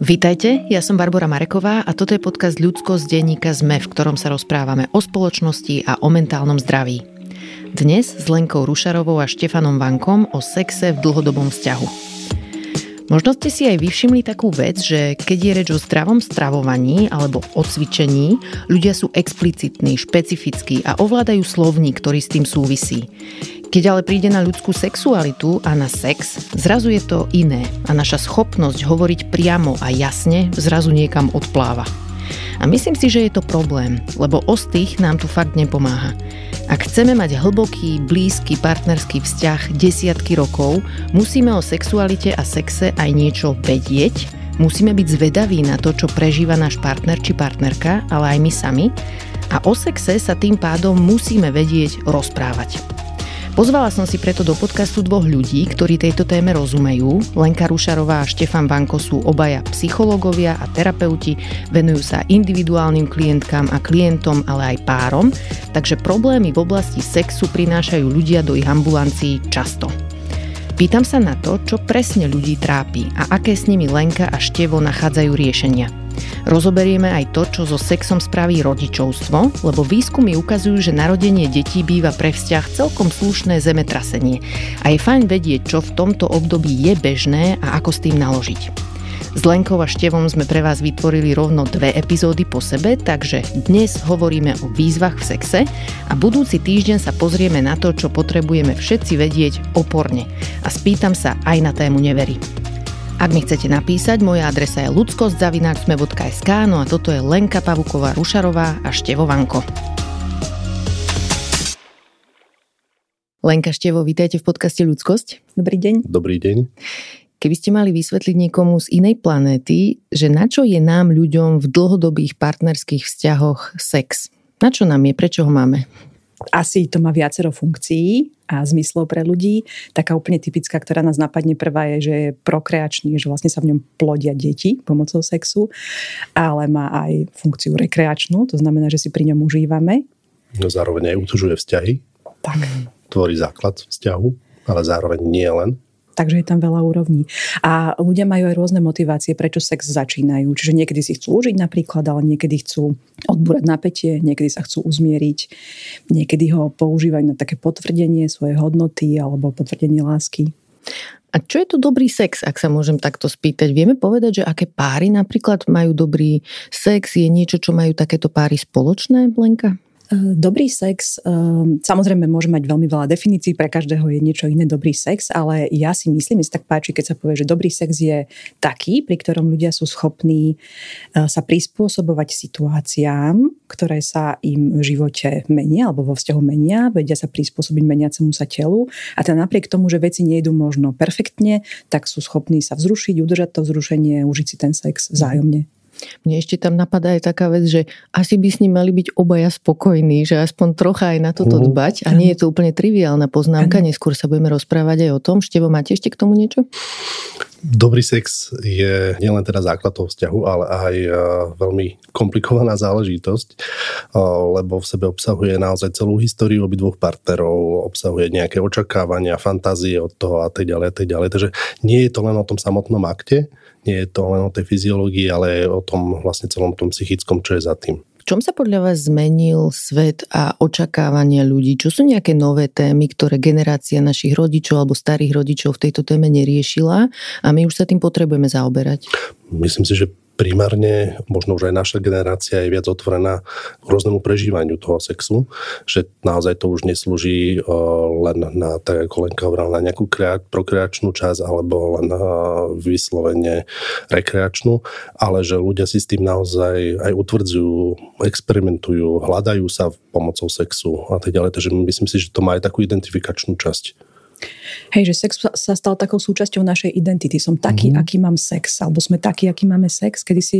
Vítajte, ja som Barbara Mareková a toto je podcast Ľudsko z denníka ZME, v ktorom sa rozprávame o spoločnosti a o mentálnom zdraví. Dnes s Lenkou Rušarovou a Štefanom Vankom o sexe v dlhodobom vzťahu. Možno ste si aj vyvšimli takú vec, že keď je reč o zdravom stravovaní alebo o cvičení, ľudia sú explicitní, špecifickí a ovládajú slovník, ktorý s tým súvisí. Keď ale príde na ľudskú sexualitu a na sex, zrazu je to iné a naša schopnosť hovoriť priamo a jasne zrazu niekam odpláva. A myslím si, že je to problém, lebo ostých nám tu fakt nepomáha. Ak chceme mať hlboký, blízky partnerský vzťah desiatky rokov, musíme o sexualite a sexe aj niečo vedieť, musíme byť zvedaví na to, čo prežíva náš partner či partnerka, ale aj my sami, a o sexe sa tým pádom musíme vedieť rozprávať. Pozvala som si preto do podcastu dvoch ľudí, ktorí tejto téme rozumejú. Lenka Rušarová a Štefan Banko sú obaja psychológovia a terapeuti, venujú sa individuálnym klientkám a klientom, ale aj párom, takže problémy v oblasti sexu prinášajú ľudia do ich ambulancií často. Pýtam sa na to, čo presne ľudí trápi a aké s nimi Lenka a Števo nachádzajú riešenia. Rozoberieme aj to, čo so sexom spraví rodičovstvo, lebo výskumy ukazujú, že narodenie detí býva pre vzťah celkom slušné zemetrasenie a je fajn vedieť, čo v tomto období je bežné a ako s tým naložiť. S Lenkou a Števom sme pre vás vytvorili rovno dve epizódy po sebe, takže dnes hovoríme o výzvach v sexe a budúci týždeň sa pozrieme na to, čo potrebujeme všetci vedieť oporne. A spýtam sa aj na tému nevery. Ak mi chcete napísať, moja adresa je ludskosť.sme.sk, no a toto je Lenka Pavuková Rušarová a Števo Vanko. Lenka Števo, vítajte v podcaste Ľudskosť. Dobrý deň. Dobrý deň. Keby ste mali vysvetliť niekomu z inej planéty, že na čo je nám ľuďom v dlhodobých partnerských vzťahoch sex? Na čo nám je? Prečo ho máme? Asi to má viacero funkcií a zmyslov pre ľudí. Taká úplne typická, ktorá nás napadne prvá je, že je prokreačný, že vlastne sa v ňom plodia deti pomocou sexu, ale má aj funkciu rekreačnú, to znamená, že si pri ňom užívame. No zároveň aj utužuje vzťahy. Tak. Tvorí základ vzťahu, ale zároveň nie len takže je tam veľa úrovní. A ľudia majú aj rôzne motivácie, prečo sex začínajú. Čiže niekedy si chcú užiť napríklad, ale niekedy chcú odbúrať napätie, niekedy sa chcú uzmieriť, niekedy ho používajú na také potvrdenie svojej hodnoty alebo potvrdenie lásky. A čo je to dobrý sex, ak sa môžem takto spýtať? Vieme povedať, že aké páry napríklad majú dobrý sex? Je niečo, čo majú takéto páry spoločné, Lenka? Dobrý sex, ehm, samozrejme môže mať veľmi veľa definícií, pre každého je niečo iné dobrý sex, ale ja si myslím, že tak páči, keď sa povie, že dobrý sex je taký, pri ktorom ľudia sú schopní eh, sa prispôsobovať situáciám, ktoré sa im v živote menia alebo vo vzťahu menia, vedia sa prispôsobiť meniacemu sa telu a teda napriek tomu, že veci nejdu možno perfektne, tak sú schopní sa vzrušiť, udržať to vzrušenie, užiť si ten sex vzájomne. Mne ešte tam napadá aj taká vec, že asi by s ním mali byť obaja spokojní, že aspoň trocha aj na toto uh-huh. dbať a nie je to úplne triviálna poznámka, neskôr sa budeme rozprávať aj o tom. Števo, máte ešte k tomu niečo? Dobrý sex je nielen teda základ toho vzťahu, ale aj e, veľmi komplikovaná záležitosť, e, lebo v sebe obsahuje naozaj celú históriu obidvoch partnerov, obsahuje nejaké očakávania, fantázie od toho a tak ďalej a tak ďalej. Takže nie je to len o tom samotnom akte, nie je to len o tej fyziológii, ale o tom vlastne celom tom psychickom, čo je za tým. V čom sa podľa vás zmenil svet a očakávania ľudí? Čo sú nejaké nové témy, ktoré generácia našich rodičov alebo starých rodičov v tejto téme neriešila a my už sa tým potrebujeme zaoberať? Myslím si, že primárne, možno už aj naša generácia je viac otvorená k rôznemu prežívaniu toho sexu, že naozaj to už neslúži len na, tak ako Lenka hovorila, na nejakú prokreačnú časť alebo len na vyslovene rekreačnú, ale že ľudia si s tým naozaj aj utvrdzujú, experimentujú, hľadajú sa pomocou sexu a tak ďalej. Takže myslím si, že to má aj takú identifikačnú časť. Hej, že sex sa stal takou súčasťou našej identity. Som taký, mm-hmm. aký mám sex, alebo sme takí, aký máme sex. Kedy si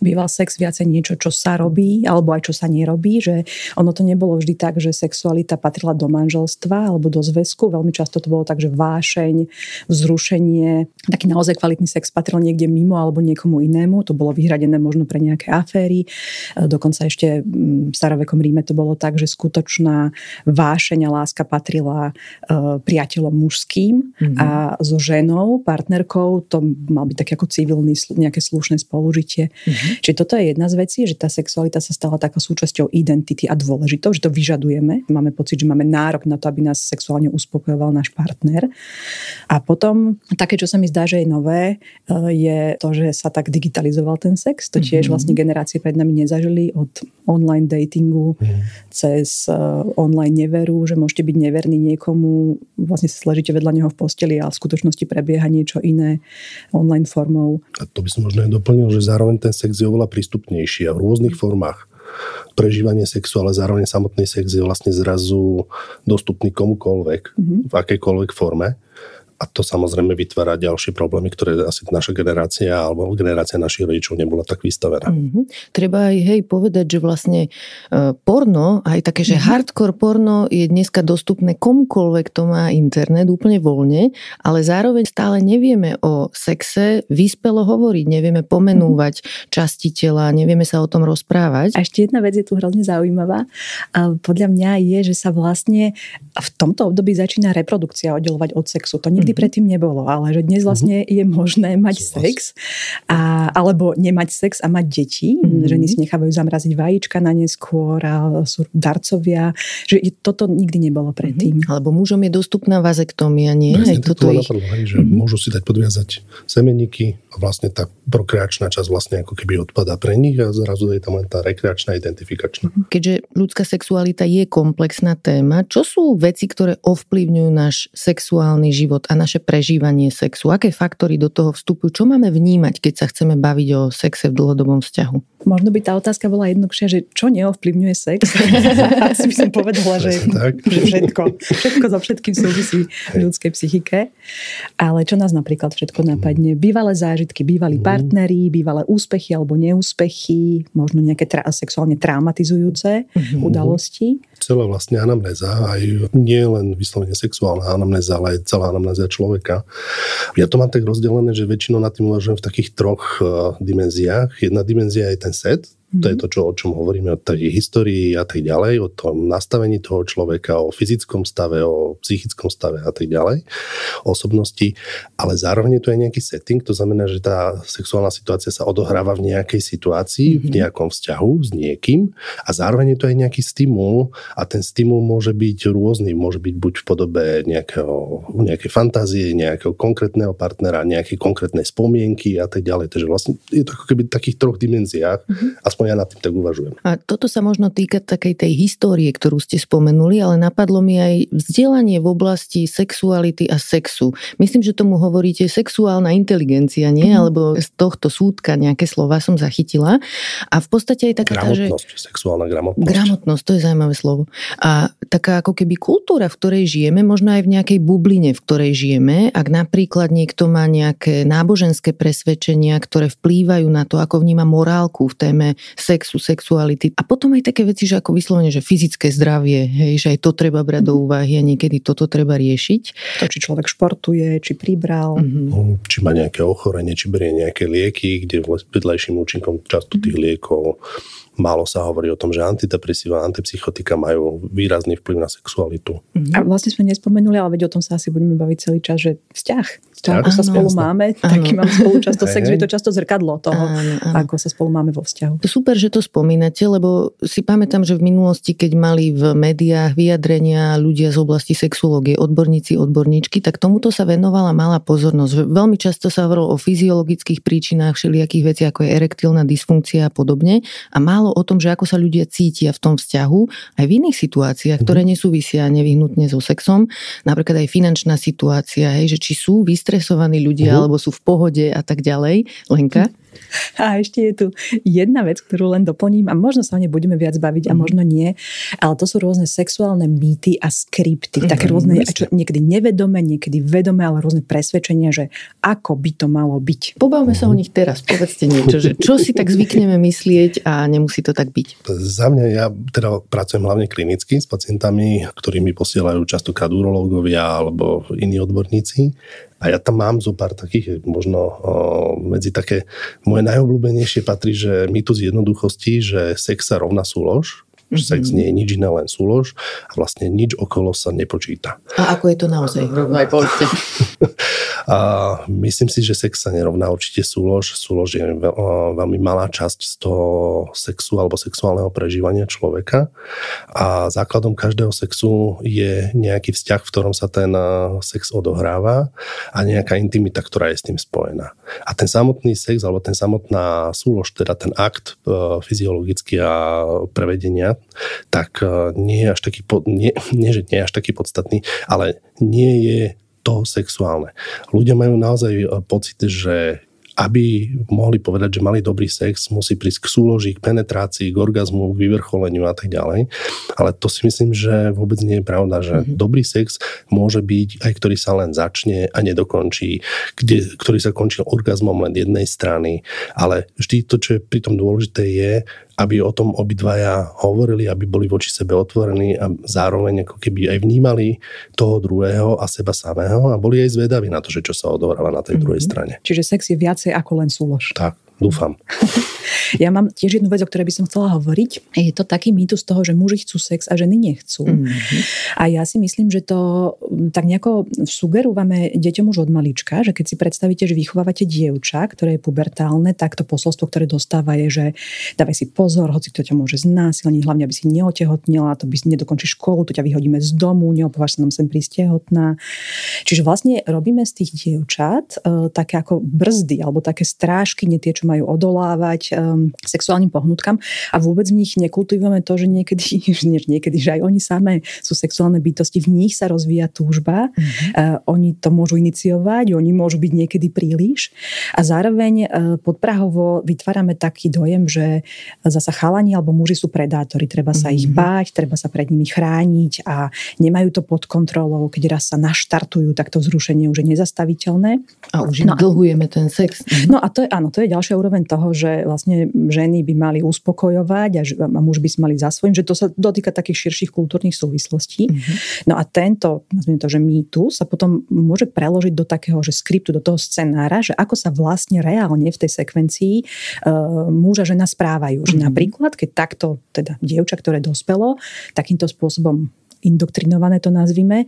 býval sex viacej niečo, čo sa robí, alebo aj čo sa nerobí, že ono to nebolo vždy tak, že sexualita patrila do manželstva alebo do zväzku. Veľmi často to bolo tak, že vášeň, vzrušenie, taký naozaj kvalitný sex patril niekde mimo alebo niekomu inému. To bolo vyhradené možno pre nejaké aféry. E, dokonca ešte v starovekom Ríme to bolo tak, že skutočná vášeň a láska patrila uh, priateľ priateľom mužským mm-hmm. a so ženou, partnerkou, to mal byť tak ako civilný, nejaké slušné spolužitie. Mm-hmm. Čiže toto je jedna z vecí, že tá sexualita sa stala takou súčasťou identity a dôležitou, že to vyžadujeme. Máme pocit, že máme nárok na to, aby nás sexuálne uspokojoval náš partner. A potom také, čo sa mi zdá, že je nové, e, je to, že sa tak digitalizoval ten sex. To tiež mm-hmm. vlastne generácie pred nami nezažili od online datingu mm-hmm. cez e, online neveru, že môžete byť neverní niekomu, vlastne sa sležíte vedľa neho v posteli a v skutočnosti prebieha niečo iné online formou. A to by som možno aj doplnil, že zároveň ten sex je oveľa prístupnejší a v rôznych formách prežívanie sexu, ale zároveň samotný sex je vlastne zrazu dostupný komukoľvek, mm-hmm. v akejkoľvek forme. A to samozrejme vytvára ďalšie problémy, ktoré asi naša generácia alebo generácia našich rodičov nebola tak vystavená. Mm-hmm. Treba aj hej povedať, že vlastne e, porno, aj také, že mm-hmm. hardcore porno je dneska dostupné komukoľvek, to má internet úplne voľne, ale zároveň stále nevieme o sexe vyspelo hovoriť, nevieme pomenúvať mm-hmm. časti tela, nevieme sa o tom rozprávať. A ešte jedna vec je tu hrozne zaujímavá. A podľa mňa je, že sa vlastne v tomto období začína reprodukcia oddelovať od sexu. To nikdy nikdy predtým nebolo, ale že dnes vlastne mhm. je možné mať sex a, alebo nemať sex a mať deti. Mm-hmm. Ženy si nechávajú zamraziť vajíčka na neskôr a sú darcovia. Že toto nikdy nebolo predtým. Mm-hmm. Alebo mužom je dostupná vazektómia, nie? Presne, Aj toto ich... napadlo, že mm-hmm. môžu si dať podviazať semeníky a vlastne tá prokreačná časť vlastne ako keby odpada pre nich a zrazu je tam len tá rekreačná, identifikačná. Mhm. Keďže ľudská sexualita je komplexná téma, čo sú veci, ktoré ovplyvňujú náš sexuálny život a naše prežívanie sexu? Aké faktory do toho vstupujú? Čo máme vnímať, keď sa chceme baviť o sexe v dlhodobom vzťahu? Možno by tá otázka bola jednoduchšia, že čo neovplyvňuje sex? Asi by som povedala, že, že všetko. Všetko so všetkým súvisí v ľudskej psychike. Ale čo nás napríklad všetko napadne? Bývalé zážitky, bývalí mm. partneri, bývalé úspechy alebo neúspechy, možno nejaké tra- sexuálne traumatizujúce mm-hmm. udalosti. Celá vlastne anamnéza, aj nie len vyslovene sexuálna anamnéza, ale aj celá anamnéza človeka. Ja to mám tak rozdelené, že väčšinou nad tým uvažujem v takých troch uh, dimenziách. Jedna dimenzia je ten Said. To je mhm. to, čo, o čom hovoríme, o tej histórii a tak ďalej, o tom nastavení toho človeka, o fyzickom stave, o psychickom stave a tak ďalej, osobnosti, ale zároveň je tu aj nejaký setting, to znamená, že tá sexuálna situácia sa odohráva v nejakej situácii, mm-hmm. v mhm. nejakom vzťahu s niekým a zároveň je to aj nejaký stimul a ten stimul môže byť rôzny, môže byť buď v podobe nejakého, nejakej fantázie, nejakého konkrétneho partnera, nejakej konkrétnej spomienky a tak ďalej. Takže vlastne je to ako keby v takých troch dimenziách, mm-hmm. aspoň aspoň ja nad tým tak uvažujem. A toto sa možno týka takej tej histórie, ktorú ste spomenuli, ale napadlo mi aj vzdelanie v oblasti sexuality a sexu. Myslím, že tomu hovoríte sexuálna inteligencia, nie? Mm. Alebo z tohto súdka nejaké slova som zachytila. A v podstate aj taká gramotnosť, tá, že... sexuálna gramotnosť. Gramotnosť, to je zaujímavé slovo. A taká ako keby kultúra, v ktorej žijeme, možno aj v nejakej bubline, v ktorej žijeme, ak napríklad niekto má nejaké náboženské presvedčenia, ktoré vplývajú na to, ako vníma morálku v téme sexu, sexuality. A potom aj také veci, že ako vyslovene, že fyzické zdravie, hej, že aj to treba brať do mhm. úvahy a niekedy toto treba riešiť. To, či človek športuje, či pribral. Mm-hmm. Či má nejaké ochorenie, či berie nejaké lieky, kde vedľajším účinkom často tých mhm. liekov Málo sa hovorí o tom, že antidepresíva a antipsychotika majú výrazný vplyv na sexualitu. A vlastne sme nespomenuli, ale veď o tom sa asi budeme baviť celý čas, že vzťah. vzťah ako sa spolu jasné. máme, áno. taký máme spolu často sex, je to často zrkadlo toho, áno, áno. ako sa spolu máme vo vzťahu. Super, že to spomínate, lebo si pamätám, že v minulosti, keď mali v médiách vyjadrenia ľudia z oblasti sexuológie, odborníci, odborníčky, tak tomuto sa venovala malá pozornosť. Veľmi často sa hovorilo o fyziologických príčinách všelijakých vecí, ako je erektilná dysfunkcia a podobne. A málo o tom, že ako sa ľudia cítia v tom vzťahu, aj v iných situáciách, ktoré mhm. nesúvisia nevyhnutne so sexom, napríklad aj finančná situácia, hej, že či sú vystresovaní ľudia, uh-huh. alebo sú v pohode a tak ďalej. Lenka? A ešte je tu jedna vec, ktorú len doplním a možno sa o nej budeme viac baviť a mhm. možno nie, ale to sú rôzne sexuálne mýty a skripty, mm-hmm, také rôzne, čo niekedy nevedome, niekedy vedome, ale rôzne presvedčenia, že ako by to malo byť. Pobavme sa o nich teraz, povedzte niečo, že čo si tak zvykneme myslieť a nemusí to tak byť. Za mňa, ja teda pracujem hlavne klinicky s pacientami, ktorí mi posielajú častokrát urológovia alebo iní odborníci a ja tam mám zo pár takých, možno o, medzi také, moje najobľúbenejšie patrí, že mýtus jednoduchosti, že sex sa rovná súlož Mm-hmm. Sex nie je nič iné, len súlož a vlastne nič okolo sa nepočíta. A ako je to naozaj? Rovno aj a myslím si, že sex sa nerovná určite súlož. Súlož je veľ, veľmi malá časť z toho sexu alebo sexuálneho prežívania človeka a základom každého sexu je nejaký vzťah, v ktorom sa ten sex odohráva a nejaká intimita, ktorá je s tým spojená. A ten samotný sex alebo ten samotná súlož, teda ten akt e, fyziologický a prevedenia, tak e, nie je až taký, nie, nie, že nie je až taký podstatný, ale nie je to sexuálne. Ľudia majú naozaj e, pocit, že aby mohli povedať, že mali dobrý sex, musí prísť k súloži, k penetrácii, k orgazmu, k vyvrcholeniu a tak ďalej. Ale to si myslím, že vôbec nie je pravda, že mm-hmm. dobrý sex môže byť aj ktorý sa len začne a nedokončí, kde, ktorý sa končí orgazmom len jednej strany. Ale vždy to, čo je pri tom dôležité je, aby o tom obidvaja hovorili, aby boli voči sebe otvorení a zároveň ako keby aj vnímali toho druhého a seba samého a boli aj zvedaví na to, že čo sa odohráva na tej mm-hmm. druhej strane. Čiže sex je viacej ako len súlož. Tak. Dúfam. Ja mám tiež jednu vec, o ktorej by som chcela hovoriť. Je to taký mýtus toho, že muži chcú sex a ženy nechcú. Mm-hmm. A ja si myslím, že to mm, tak nejako sugerujeme deťom už od malička, že keď si predstavíte, že vychovávate dievča, ktoré je pubertálne, tak to posolstvo, ktoré dostáva je, že dávaj si pozor, hoci kto ťa môže znásilniť, hlavne aby si neotehotnila, to by si nedokončí školu, to ťa vyhodíme z domu, neopováž sa nám sem prísť tehotná. Čiže vlastne robíme z tých dievčat e, také ako brzdy alebo také strážky, nie tie, čo majú odolávať um, sexuálnym pohnutkám a vôbec v nich nekultivujeme to, že niekedy, niekedy, že aj oni samé sú sexuálne bytosti, v nich sa rozvíja túžba, mm-hmm. uh, oni to môžu iniciovať, oni môžu byť niekedy príliš a zároveň uh, podprahovo vytvárame taký dojem, že zasa chalani alebo muži sú predátori, treba sa mm-hmm. ich báť, treba sa pred nimi chrániť a nemajú to pod kontrolou, keď raz sa naštartujú, tak to vzrušenie už je nezastaviteľné. A už no, dlhujeme ten sex. No a to je, áno, to je ďalšia úroveň toho, že vlastne ženy by mali uspokojovať a, a muž by si mali za svojím, že to sa dotýka takých širších kultúrnych súvislostí. Mm-hmm. No a tento, nazvime to, že mýtu sa potom môže preložiť do takého, že skriptu, do toho scenára, že ako sa vlastne reálne v tej sekvencii uh, muž a žena správajú. Že mm-hmm. napríklad, keď takto, teda dievča, ktoré dospelo, takýmto spôsobom indoktrinované to nazvime,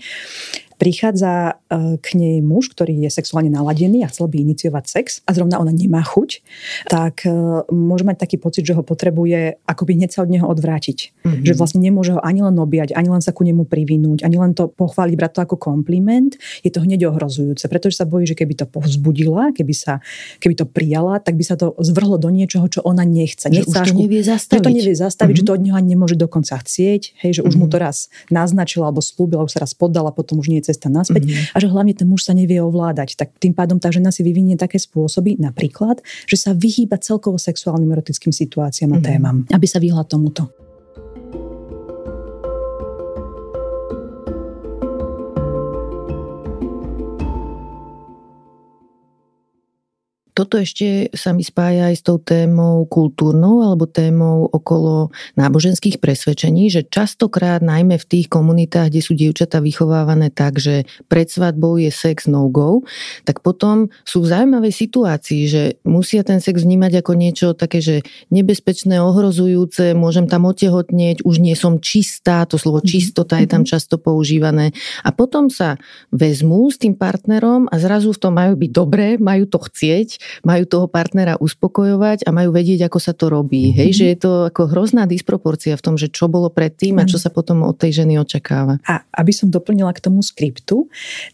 prichádza e, k nej muž, ktorý je sexuálne naladený a chcel by iniciovať sex a zrovna ona nemá chuť, tak e, môže mať taký pocit, že ho potrebuje akoby hneď sa od neho odvrátiť. Mm-hmm. Že vlastne nemôže ho ani len objať, ani len sa ku nemu privinúť, ani len to pochváliť, brať to ako kompliment. Je to hneď ohrozujúce, pretože sa bojí, že keby to povzbudila, keby, sa, keby to prijala, tak by sa to zvrhlo do niečoho, čo ona nechce. Že už to nevie zastaviť. Že to nevie zastaviť, mm-hmm. že to od neho ani nemôže dokonca chcieť, hej, že už mm-hmm. mu to raz naznačila alebo slúbila, už sa raz poddala, potom už nie cesta naspäť mm-hmm. a že hlavne ten muž sa nevie ovládať. Tak tým pádom tá žena si vyvinie také spôsoby, napríklad, že sa vyhýba celkovo sexuálnym erotickým situáciám a mm-hmm. témam, aby sa vyhla tomuto. Toto ešte sa mi spája aj s tou témou kultúrnou alebo témou okolo náboženských presvedčení, že častokrát najmä v tých komunitách, kde sú dievčatá vychovávané tak, že pred svadbou je sex no go, tak potom sú v zaujímavej situácii, že musia ten sex vnímať ako niečo také, že nebezpečné, ohrozujúce, môžem tam otehotnieť, už nie som čistá, to slovo mhm. čistota je tam mhm. často používané. A potom sa vezmú s tým partnerom a zrazu v tom majú byť dobré, majú to chcieť majú toho partnera uspokojovať a majú vedieť, ako sa to robí. Mm-hmm. Hej, že je to ako hrozná disproporcia v tom, že čo bolo predtým a čo sa potom od tej ženy očakáva. A aby som doplnila k tomu skriptu,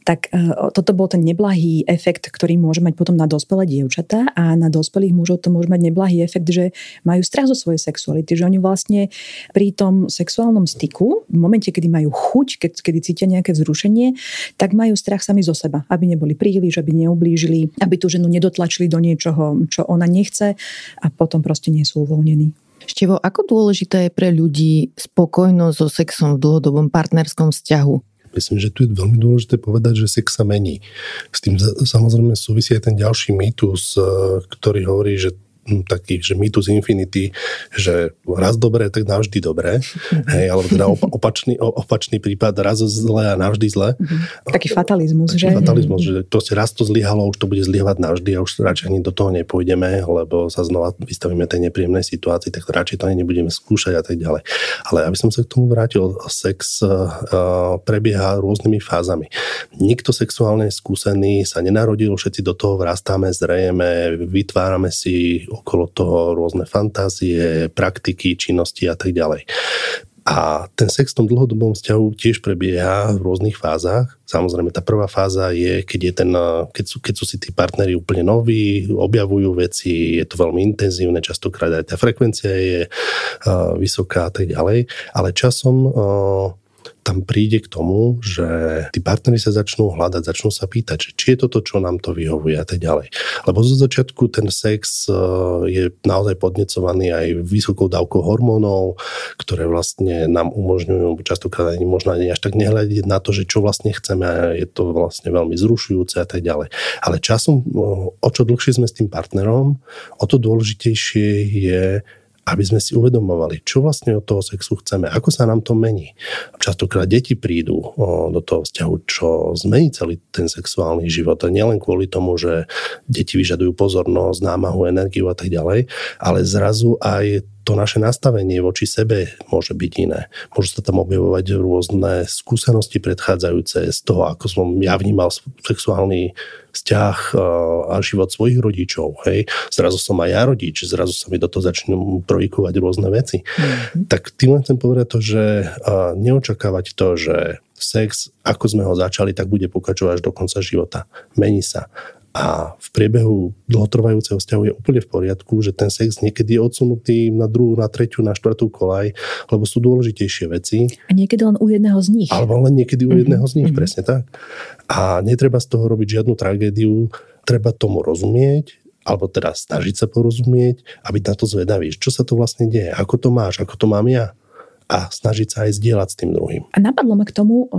tak uh, toto bol ten neblahý efekt, ktorý môže mať potom na dospelé dievčatá a na dospelých mužov to môže mať neblahý efekt, že majú strach zo svojej sexuality, že oni vlastne pri tom sexuálnom styku, v momente, kedy majú chuť, keď, kedy cítia nejaké vzrušenie, tak majú strach sami zo seba, aby neboli príliš, aby neublížili, aby tú ženu nedotlačili išli do niečoho, čo ona nechce a potom proste nie sú uvoľnení. Števo, ako dôležité je pre ľudí spokojnosť so sexom v dlhodobom partnerskom vzťahu? Myslím, že tu je veľmi dôležité povedať, že sex sa mení. S tým samozrejme súvisí aj ten ďalší mýtus, e, ktorý hovorí, že taký, že mýtus infinity, že raz dobré, tak navždy dobré. Mm-hmm. Hej, alebo teda opačný, opačný prípad, raz zlé a navždy zlé. Mm-hmm. Taký fatalizmus, taký že? fatalizmus, že proste raz to zlyhalo, už to bude zlyhovať navždy a už radšej ani do toho nepôjdeme, lebo sa znova vystavíme tej nepríjemnej situácii, tak radšej to ani nebudeme skúšať a tak ďalej. Ale aby som sa k tomu vrátil, sex uh, prebieha rôznymi fázami. Nikto sexuálne skúsený sa nenarodil, všetci do toho vrastáme, zrejeme, vytvárame si okolo toho rôzne fantázie, praktiky, činnosti a tak ďalej. A ten sex v tom dlhodobom vzťahu tiež prebieha v rôznych fázach. Samozrejme, tá prvá fáza je, keď, je ten, keď, sú, keď sú si tí partneri úplne noví, objavujú veci, je to veľmi intenzívne, častokrát aj tá frekvencia je uh, vysoká a tak ďalej. Ale časom uh, tam príde k tomu, že tí partneri sa začnú hľadať, začnú sa pýtať, že či je toto, čo nám to vyhovuje a tak ďalej. Lebo zo začiatku ten sex e, je naozaj podnecovaný aj vysokou dávkou hormónov, ktoré vlastne nám umožňujú častokrát ani možno ani až tak nehľadiť na to, že čo vlastne chceme a je to vlastne veľmi zrušujúce a tak ďalej. Ale časom, o čo dlhšie sme s tým partnerom, o to dôležitejšie je aby sme si uvedomovali, čo vlastne od toho sexu chceme, ako sa nám to mení. Častokrát deti prídu do toho vzťahu, čo zmení celý ten sexuálny život. Nielen kvôli tomu, že deti vyžadujú pozornosť, námahu, energiu a tak ďalej, ale zrazu aj to naše nastavenie voči sebe môže byť iné. Môžu sa tam objavovať rôzne skúsenosti predchádzajúce z toho, ako som ja vnímal sexuálny vzťah a život svojich rodičov. Hej. Zrazu som aj ja rodič, zrazu sa mi do toho začnú projikovať rôzne veci. Mm-hmm. Tak tým len chcem povedať to, že neočakávať to, že sex, ako sme ho začali, tak bude pokračovať až do konca života. Mení sa a v priebehu dlhotrvajúceho vzťahu je úplne v poriadku, že ten sex niekedy je odsunutý na druhú, na tretiu, na štvrtú kolaj, lebo sú dôležitejšie veci. A niekedy len u jedného z nich. Alebo len niekedy u jedného z nich, mm-hmm. presne tak. A netreba z toho robiť žiadnu tragédiu, treba tomu rozumieť, alebo teda snažiť sa porozumieť a byť na to zvedavý, čo sa to vlastne deje, ako to máš, ako to mám ja a snažiť sa aj zdieľať s tým druhým. A napadlo ma k tomu,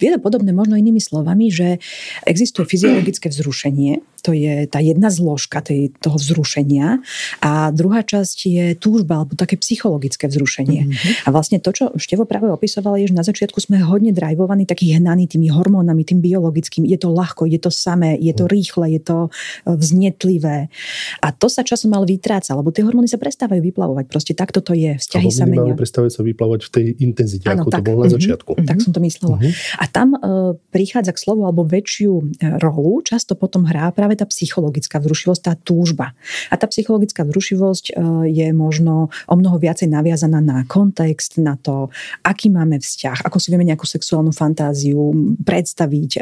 je to podobné možno inými slovami, že existuje fyziologické vzrušenie, to je tá jedna zložka tej, toho vzrušenia a druhá časť je túžba alebo také psychologické vzrušenie. Mm-hmm. A vlastne to, čo Števo práve opisoval, je, že na začiatku sme hodne drajvovaní, taký hnaní tými hormónami, tým biologickým. Je to ľahko, je to samé, je to mhm. rýchle, je to vznetlivé. A to sa časom ale vytráca, lebo tie hormóny sa prestávajú vyplavovať. Proste takto to je. Vzťahy sa menia. prestávajú sa vyplavovať v tej intenzite, ano, ako tak, to bolo na uh-huh, začiatku. Uh-huh, tak som to myslela. Uh-huh. A tam uh, prichádza k slovu alebo väčšiu e, rolu, často potom hrá práve tá psychologická vzrušivosť, tá túžba. A tá psychologická vzrušivosť e, je možno o mnoho viacej naviazaná na kontext, na to, aký máme vzťah, ako si vieme nejakú sexuálnu fantáziu predstaviť, e,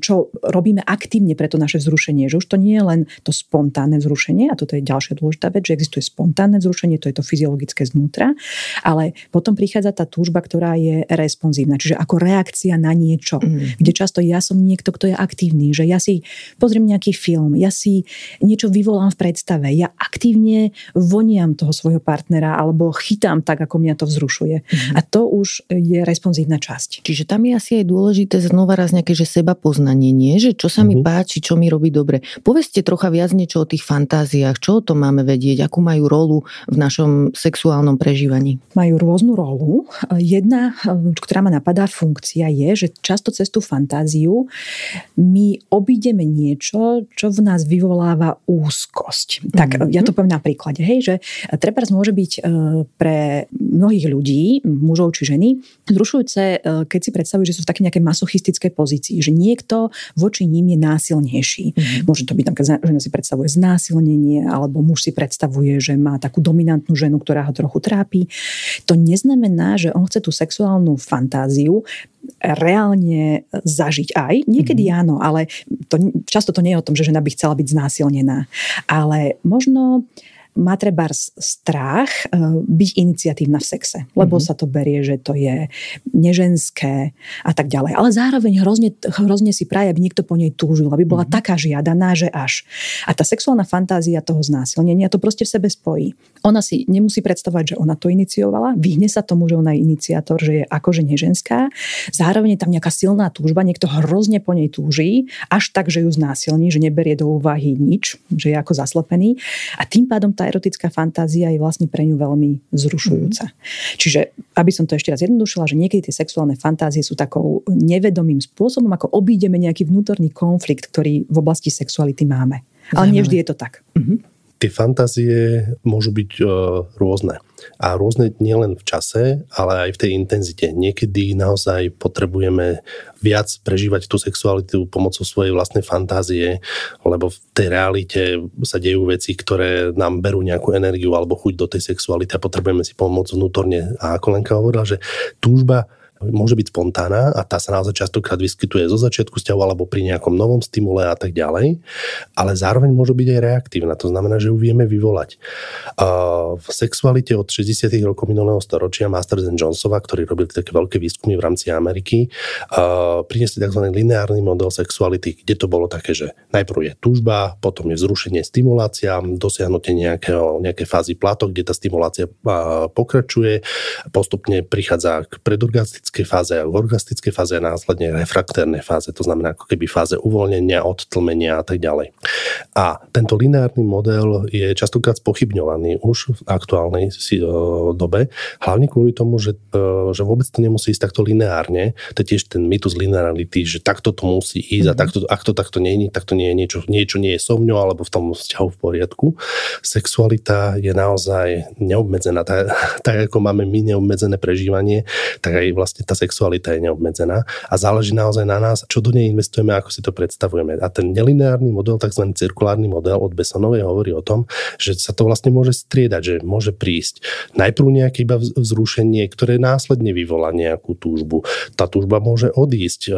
čo robíme aktívne pre to naše vzrušenie. Že už to nie je len to spontánne vzrušenie, a toto je ďalšia dôležitá vec, že existuje spontánne vzrušenie, to je to fyziologické znútra, ale potom prichádza tá túžba, ktorá je responsívna, čiže ako reakcia na niečo, mm. kde často ja som niekto, kto je aktívny, že ja si pozriem nejaký film, ja si niečo vyvolám v predstave, ja aktívne voniam toho svojho partnera alebo chytám tak, ako mňa to vzrušuje. Mm. A to už je responsívna časť. Čiže tam je asi aj dôležité znova raz nejaké, že seba poznanie, nie? Že čo sa mm. mi mhm. páči, čo mi robí dobre. Povedzte trocha viac niečo o tých fantáziách, čo o tom máme vedieť, akú majú rolu v našom sexuálnom prežívaní. Majú rôznu rolu. Jedna, ktorá ma napadá, funkcia je, že často cez tú fantáziu my obídeme niečo, čo v nás vyvoláva úzkosť. Tak mm-hmm. ja to poviem na príklade, hej, že treba môže byť e, pre mnohých ľudí, mužov či ženy, zrušujúce, e, keď si predstavujú, že sú v také nejakej masochistickej pozícii, že niekto voči ním je násilnejší. Mm-hmm. Môže to byť napríklad, žena si predstavuje znásilnenie, alebo muž si predstavuje, že má takú dominantnú ženu, ktorá ho trochu trápi. To neznamená, že on chce tú sexuálnu fantáziu reálne zažiť aj. Niekedy mm-hmm. áno, ale to, často to nie je o tom, že žena by chcela byť znásilnená. Ale možno má treba strach e, byť iniciatívna v sexe, lebo mm-hmm. sa to berie, že to je neženské a tak ďalej. Ale zároveň hrozne, hrozne si praje, aby niekto po nej túžil, aby bola mm-hmm. taká žiadaná, že až. A tá sexuálna fantázia toho znásilnenia to proste v sebe spojí. Ona si nemusí predstavovať, že ona to iniciovala, vyhne sa tomu, že ona je iniciátor, že je akože neženská. Zároveň je tam nejaká silná túžba, niekto hrozne po nej túží, až tak, že ju znásilní, že neberie do úvahy nič, že je ako zaslepený. A tým pádom tá erotická fantázia je vlastne pre ňu veľmi zrušujúca. Mm. Čiže, aby som to ešte raz jednodušila, že niekedy tie sexuálne fantázie sú takou nevedomým spôsobom, ako obídeme nejaký vnútorný konflikt, ktorý v oblasti sexuality máme. Ale nie vždy je to tak. Mhm tie fantázie môžu byť uh, rôzne. A rôzne nielen v čase, ale aj v tej intenzite. Niekedy naozaj potrebujeme viac prežívať tú sexualitu pomocou svojej vlastnej fantázie, lebo v tej realite sa dejú veci, ktoré nám berú nejakú energiu alebo chuť do tej sexuality a potrebujeme si pomôcť vnútorne. A ako Lenka hovorila, že túžba môže byť spontánna a tá sa naozaj častokrát vyskytuje zo začiatku vzťahu alebo pri nejakom novom stimule a tak ďalej, ale zároveň môže byť aj reaktívna, to znamená, že ju vieme vyvolať. V sexualite od 60. rokov minulého storočia Masters and Johnsova, ktorí robili také veľké výskumy v rámci Ameriky, priniesli tzv. lineárny model sexuality, kde to bolo také, že najprv je tužba, potom je vzrušenie, stimulácia, dosiahnutie nejakého, nejaké fázy plato, kde tá stimulácia pokračuje, postupne prichádza k predorgastickým orgastickej fáze a v orgastickej fáze a následne refraktérnej fáze, to znamená ako keby fáze uvoľnenia, odtlmenia a tak ďalej. A tento lineárny model je častokrát spochybňovaný už v aktuálnej dobe, hlavne kvôli tomu, že, e, že vôbec to nemusí ísť takto lineárne. To je tiež ten mýtus linearity, že takto to musí ísť mm-hmm. a mhm. takto, ak to takto nie je, tak to nie je niečo, niečo nie je so mňou alebo v tom vzťahu v poriadku. Sexualita je naozaj neobmedzená. Tak, tak ako máme my neobmedzené prežívanie, tak aj vlastne vlastne tá sexualita je neobmedzená a záleží naozaj na nás, čo do nej investujeme, ako si to predstavujeme. A ten nelineárny model, tzv. cirkulárny model od Besonovej hovorí o tom, že sa to vlastne môže striedať, že môže prísť najprv nejaké iba vzrušenie, ktoré následne vyvolá nejakú túžbu. Tá túžba môže odísť, e,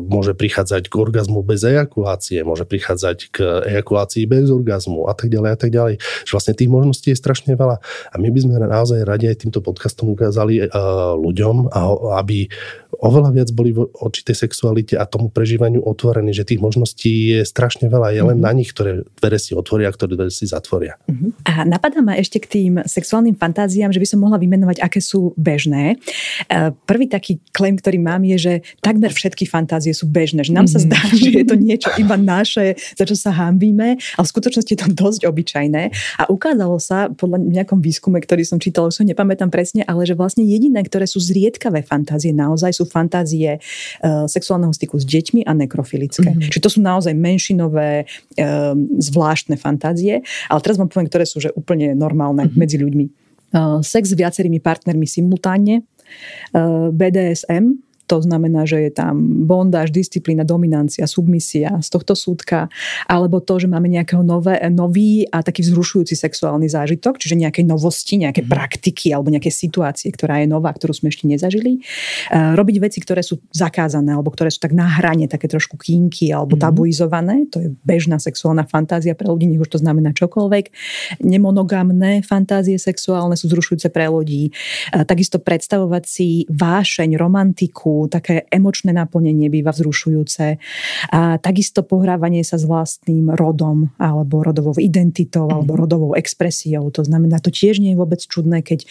môže prichádzať k orgazmu bez ejakulácie, môže prichádzať k ejakulácii bez orgazmu a tak ďalej a tak ďalej. Že vlastne tých možností je strašne veľa. A my by sme naozaj radi aj týmto podcastom ukázali uh, ľuďom, a, aby oveľa viac boli v určitej sexualite a tomu prežívaniu otvorení, že tých možností je strašne veľa, je len mm-hmm. na nich, ktoré dvere si otvoria, ktoré dvere si zatvoria. Mm-hmm. A napadá ma ešte k tým sexuálnym fantáziám, že by som mohla vymenovať, aké sú bežné. E, prvý taký claim, ktorý mám, je, že takmer všetky fantázie sú bežné, že nám mm-hmm. sa mhm. zdá, že je to niečo iba naše, za čo sa hambíme, ale v skutočnosti je to dosť obyčajné. A ukázalo sa podľa nejakom výskume, ktorý som čítala, už sa nepamätám presne, ale že vlastne jediné, ktoré sú zriedkavé fantázie naozaj sú fantázie uh, sexuálneho styku s deťmi a nekrofilické. Mm-hmm. Čiže to sú naozaj menšinové, uh, zvláštne fantázie. Ale teraz vám poviem, ktoré sú že úplne normálne mm-hmm. medzi ľuďmi. Uh, sex s viacerými partnermi simultánne, BDSM, to znamená, že je tam bondáž, disciplína, dominancia, submisia z tohto súdka, alebo to, že máme nejakého nové, nový a taký vzrušujúci sexuálny zážitok, čiže nejaké novosti, nejaké mm. praktiky alebo nejaké situácie, ktorá je nová, ktorú sme ešte nezažili. Uh, robiť veci, ktoré sú zakázané alebo ktoré sú tak na hrane, také trošku kinky alebo mm. tabuizované, to je bežná sexuálna fantázia pre ľudí, nech už to znamená čokoľvek. Nemonogamné fantázie sexuálne sú zrušujúce pre ľudí. Uh, takisto predstavovať si vášeň, romantiku, také emočné naplnenie býva vzrušujúce. A takisto pohrávanie sa s vlastným rodom alebo rodovou identitou mm. alebo rodovou expresiou. To znamená, to tiež nie je vôbec čudné, keď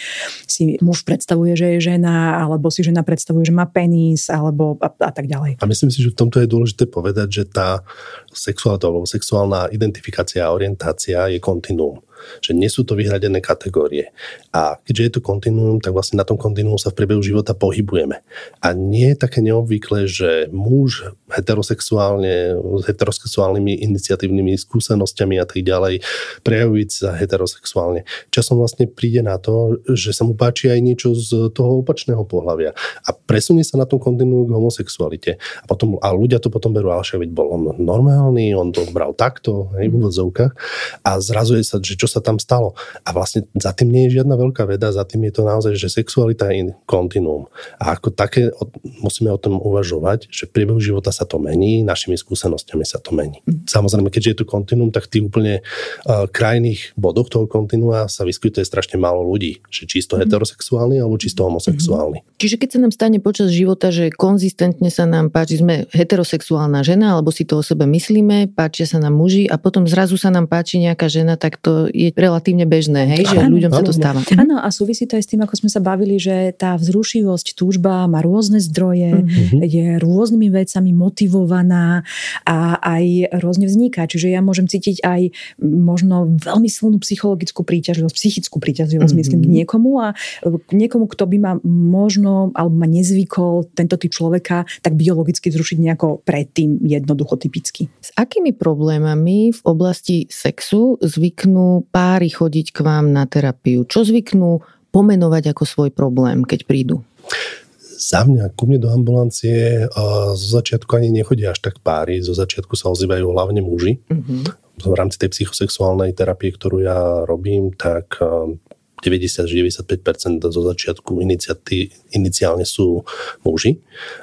si muž predstavuje, že je žena, alebo si žena predstavuje, že má penis, alebo a, a tak ďalej. A myslím si, že v tomto je dôležité povedať, že tá sexuálna sexuálna identifikácia a orientácia je kontinuum že nie sú to vyhradené kategórie. A keďže je to kontinuum, tak vlastne na tom kontinuum sa v priebehu života pohybujeme. A nie je také neobvyklé, že muž heterosexuálne, s heterosexuálnymi iniciatívnymi skúsenosťami a tak ďalej, prejavujúci sa heterosexuálne. Časom vlastne príde na to, že sa mu páči aj niečo z toho opačného pohľavia. A presunie sa na tom kontinuum k homosexualite. A, potom, a ľudia to potom berú, ale veď bol on normálny, on to bral takto, hej, v úvodzovkách. A zrazuje sa, že čo čo sa tam stalo. A vlastne za tým nie je žiadna veľká veda, za tým je to naozaj, že sexualita je kontinuum. A ako také musíme o tom uvažovať, že v priebehu života sa to mení, našimi skúsenostiami sa to mení. Mm. Samozrejme, keďže je tu kontinuum, tak tých úplne uh, krajných bodoch toho kontinua sa vyskytuje strašne málo ľudí, že čisto mm. heterosexuálny alebo čisto homosexuálny. Mm. Čiže keď sa nám stane počas života, že konzistentne sa nám páči, sme heterosexuálna žena, alebo si to o sebe myslíme, páčia sa nám muži a potom zrazu sa nám páči nejaká žena, tak to je relatívne bežné, hej, že ano, ľuďom ano, sa to stáva. Áno, a súvisí to aj s tým, ako sme sa bavili, že tá vzrušivosť, túžba má rôzne zdroje, mm-hmm. je rôznymi vecami motivovaná a aj rôzne vzniká. Čiže ja môžem cítiť aj možno veľmi silnú psychologickú príťažlivosť, psychickú príťažlivosť, mm-hmm. myslím, k niekomu a k niekomu, kto by ma možno alebo ma nezvykol tento typ človeka tak biologicky zrušiť nejako predtým jednoducho typicky. S akými problémami v oblasti sexu zvyknú páry chodiť k vám na terapiu? Čo zvyknú pomenovať ako svoj problém, keď prídu? Za mňa, ku mne do ambulancie zo začiatku ani nechodia až tak páry, zo začiatku sa ozývajú hlavne muži. Mm-hmm. V rámci tej psychosexuálnej terapie, ktorú ja robím, tak 90-95% zo začiatku iniciálne sú muži.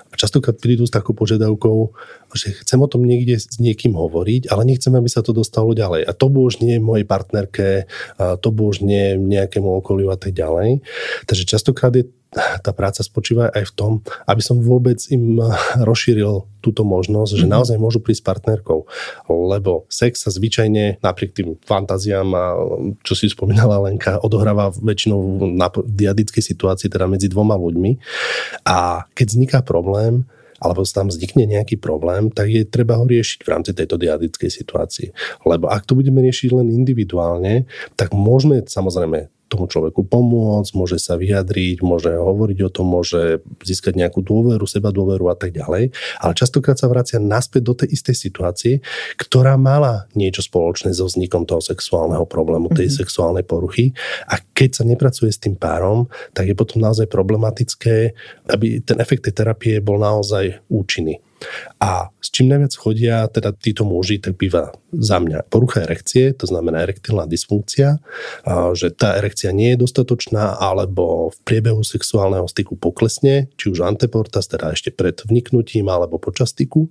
A častokrát prídu s takou požiadavkou, že chcem o tom niekde s niekým hovoriť, ale nechcem, aby sa to dostalo ďalej. A to už nie mojej partnerke, a to už nie nejakému okoliu a tak ďalej. Takže častokrát je tá práca spočíva aj v tom, aby som vôbec im rozšíril túto možnosť, že mhm. naozaj môžu prísť s partnerkou. Lebo sex sa zvyčajne napriek tým fantáziám a čo si spomínala Lenka, odohráva väčšinou na diadickej situácii, teda medzi dvoma ľuďmi. A keď vzniká problém, alebo tam vznikne nejaký problém, tak je treba ho riešiť v rámci tejto diadickej situácii. Lebo ak to budeme riešiť len individuálne, tak môžeme samozrejme tomu človeku pomôcť, môže sa vyjadriť, môže hovoriť o tom, môže získať nejakú dôveru, seba dôveru a tak ďalej. Ale častokrát sa vracia naspäť do tej istej situácie, ktorá mala niečo spoločné so vznikom toho sexuálneho problému, tej mm-hmm. sexuálnej poruchy. A keď sa nepracuje s tým párom, tak je potom naozaj problematické, aby ten efekt tej terapie bol naozaj účinný. A s čím najviac chodia teda títo muži, tak býva za mňa porucha erekcie, to znamená erektilná dysfunkcia, že tá erekcia nie je dostatočná, alebo v priebehu sexuálneho styku poklesne, či už anteportas, teda ešte pred vniknutím, alebo počas styku,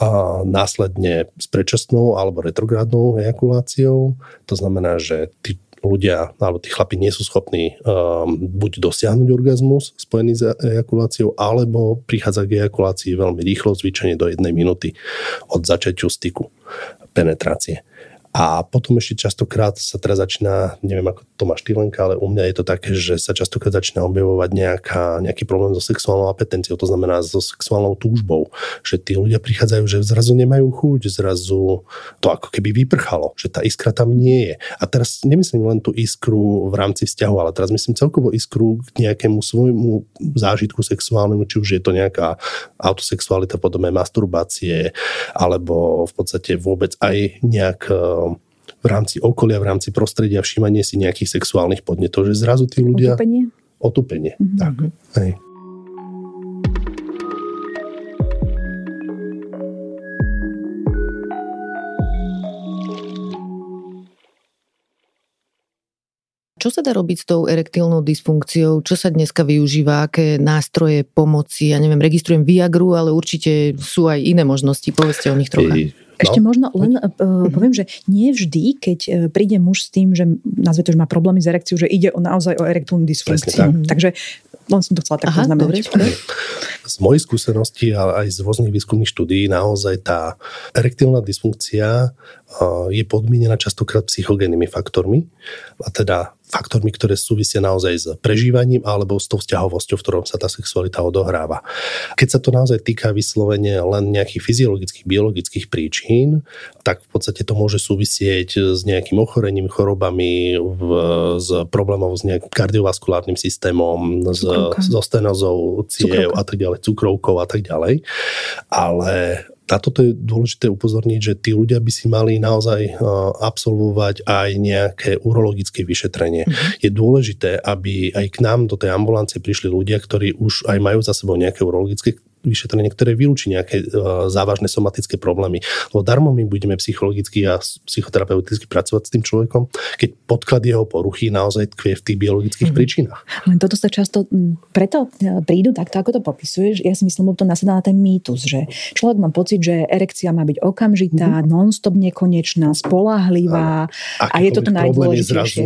a následne s predčasnou alebo retrográdnou ejakuláciou, to znamená, že tí ľudia, alebo tí chlapi nie sú schopní um, buď dosiahnuť orgazmus spojený s ejakuláciou, alebo prichádza k ejakulácii veľmi rýchlo, zvyčajne do jednej minúty od začiatiu styku penetrácie. A potom ešte častokrát sa teraz začína, neviem ako to máš ty Lenka, ale u mňa je to také, že sa častokrát začína objavovať nejaká, nejaký problém so sexuálnou apetenciou, to znamená so sexuálnou túžbou. Že tí ľudia prichádzajú, že zrazu nemajú chuť, zrazu to ako keby vyprchalo, že tá iskra tam nie je. A teraz nemyslím len tú iskru v rámci vzťahu, ale teraz myslím celkovo iskru k nejakému svojmu zážitku sexuálnemu, či už je to nejaká autosexualita podobné masturbácie, alebo v podstate vôbec aj nejak v rámci okolia, v rámci prostredia, všímanie si nejakých sexuálnych podnetov, že zrazu tí ľudia... Otupenie? Otupenie, mm-hmm. tak. Hej. Čo sa dá robiť s tou erektilnou dysfunkciou? Čo sa dneska využíva? Aké nástroje pomoci? Ja neviem, registrujem Viagru, ale určite sú aj iné možnosti. Povedzte o nich trocha. No. Ešte možno len uh, poviem, že nie vždy, keď uh, príde muž s tým, že nazve to, že má problémy s erekciou, že ide o naozaj o erektívnu dysfunkciu. Tak. Takže len som to chcela tak poznamenať. Z mojej skúsenosti, ale aj z rôznych výskumných štúdií, naozaj tá erektilná dysfunkcia je podmienená častokrát psychogénnymi faktormi, a teda faktormi, ktoré súvisia naozaj s prežívaním alebo s tou vzťahovosťou, v ktorom sa tá sexualita odohráva. Keď sa to naozaj týka vyslovene len nejakých fyziologických, biologických príčin, tak v podstate to môže súvisieť s nejakým ochorením, chorobami, v, s problémov s nejakým kardiovaskulárnym systémom, s, so stenozou ciev a tak ďalej, cukrovkou a tak ďalej. Ale na toto je dôležité upozorniť, že tí ľudia by si mali naozaj absolvovať aj nejaké urologické vyšetrenie. Mm-hmm. Je dôležité, aby aj k nám do tej ambulancie prišli ľudia, ktorí už aj majú za sebou nejaké urologické vyšetrenie, ktoré vylúči nejaké uh, závažné somatické problémy. Lebo darmo my budeme psychologicky a psychoterapeuticky pracovať s tým človekom, keď podklad jeho poruchy naozaj tkvie v tých biologických mm. príčinách. Len toto sa často, preto e, prídu takto, ako to popisuješ, ja si myslím, že to nasadá na ten mýtus, že človek má pocit, že erekcia má byť okamžitá, mm. non-stop nekonečná, spolahlivá a, a je toto najdôležitejšie.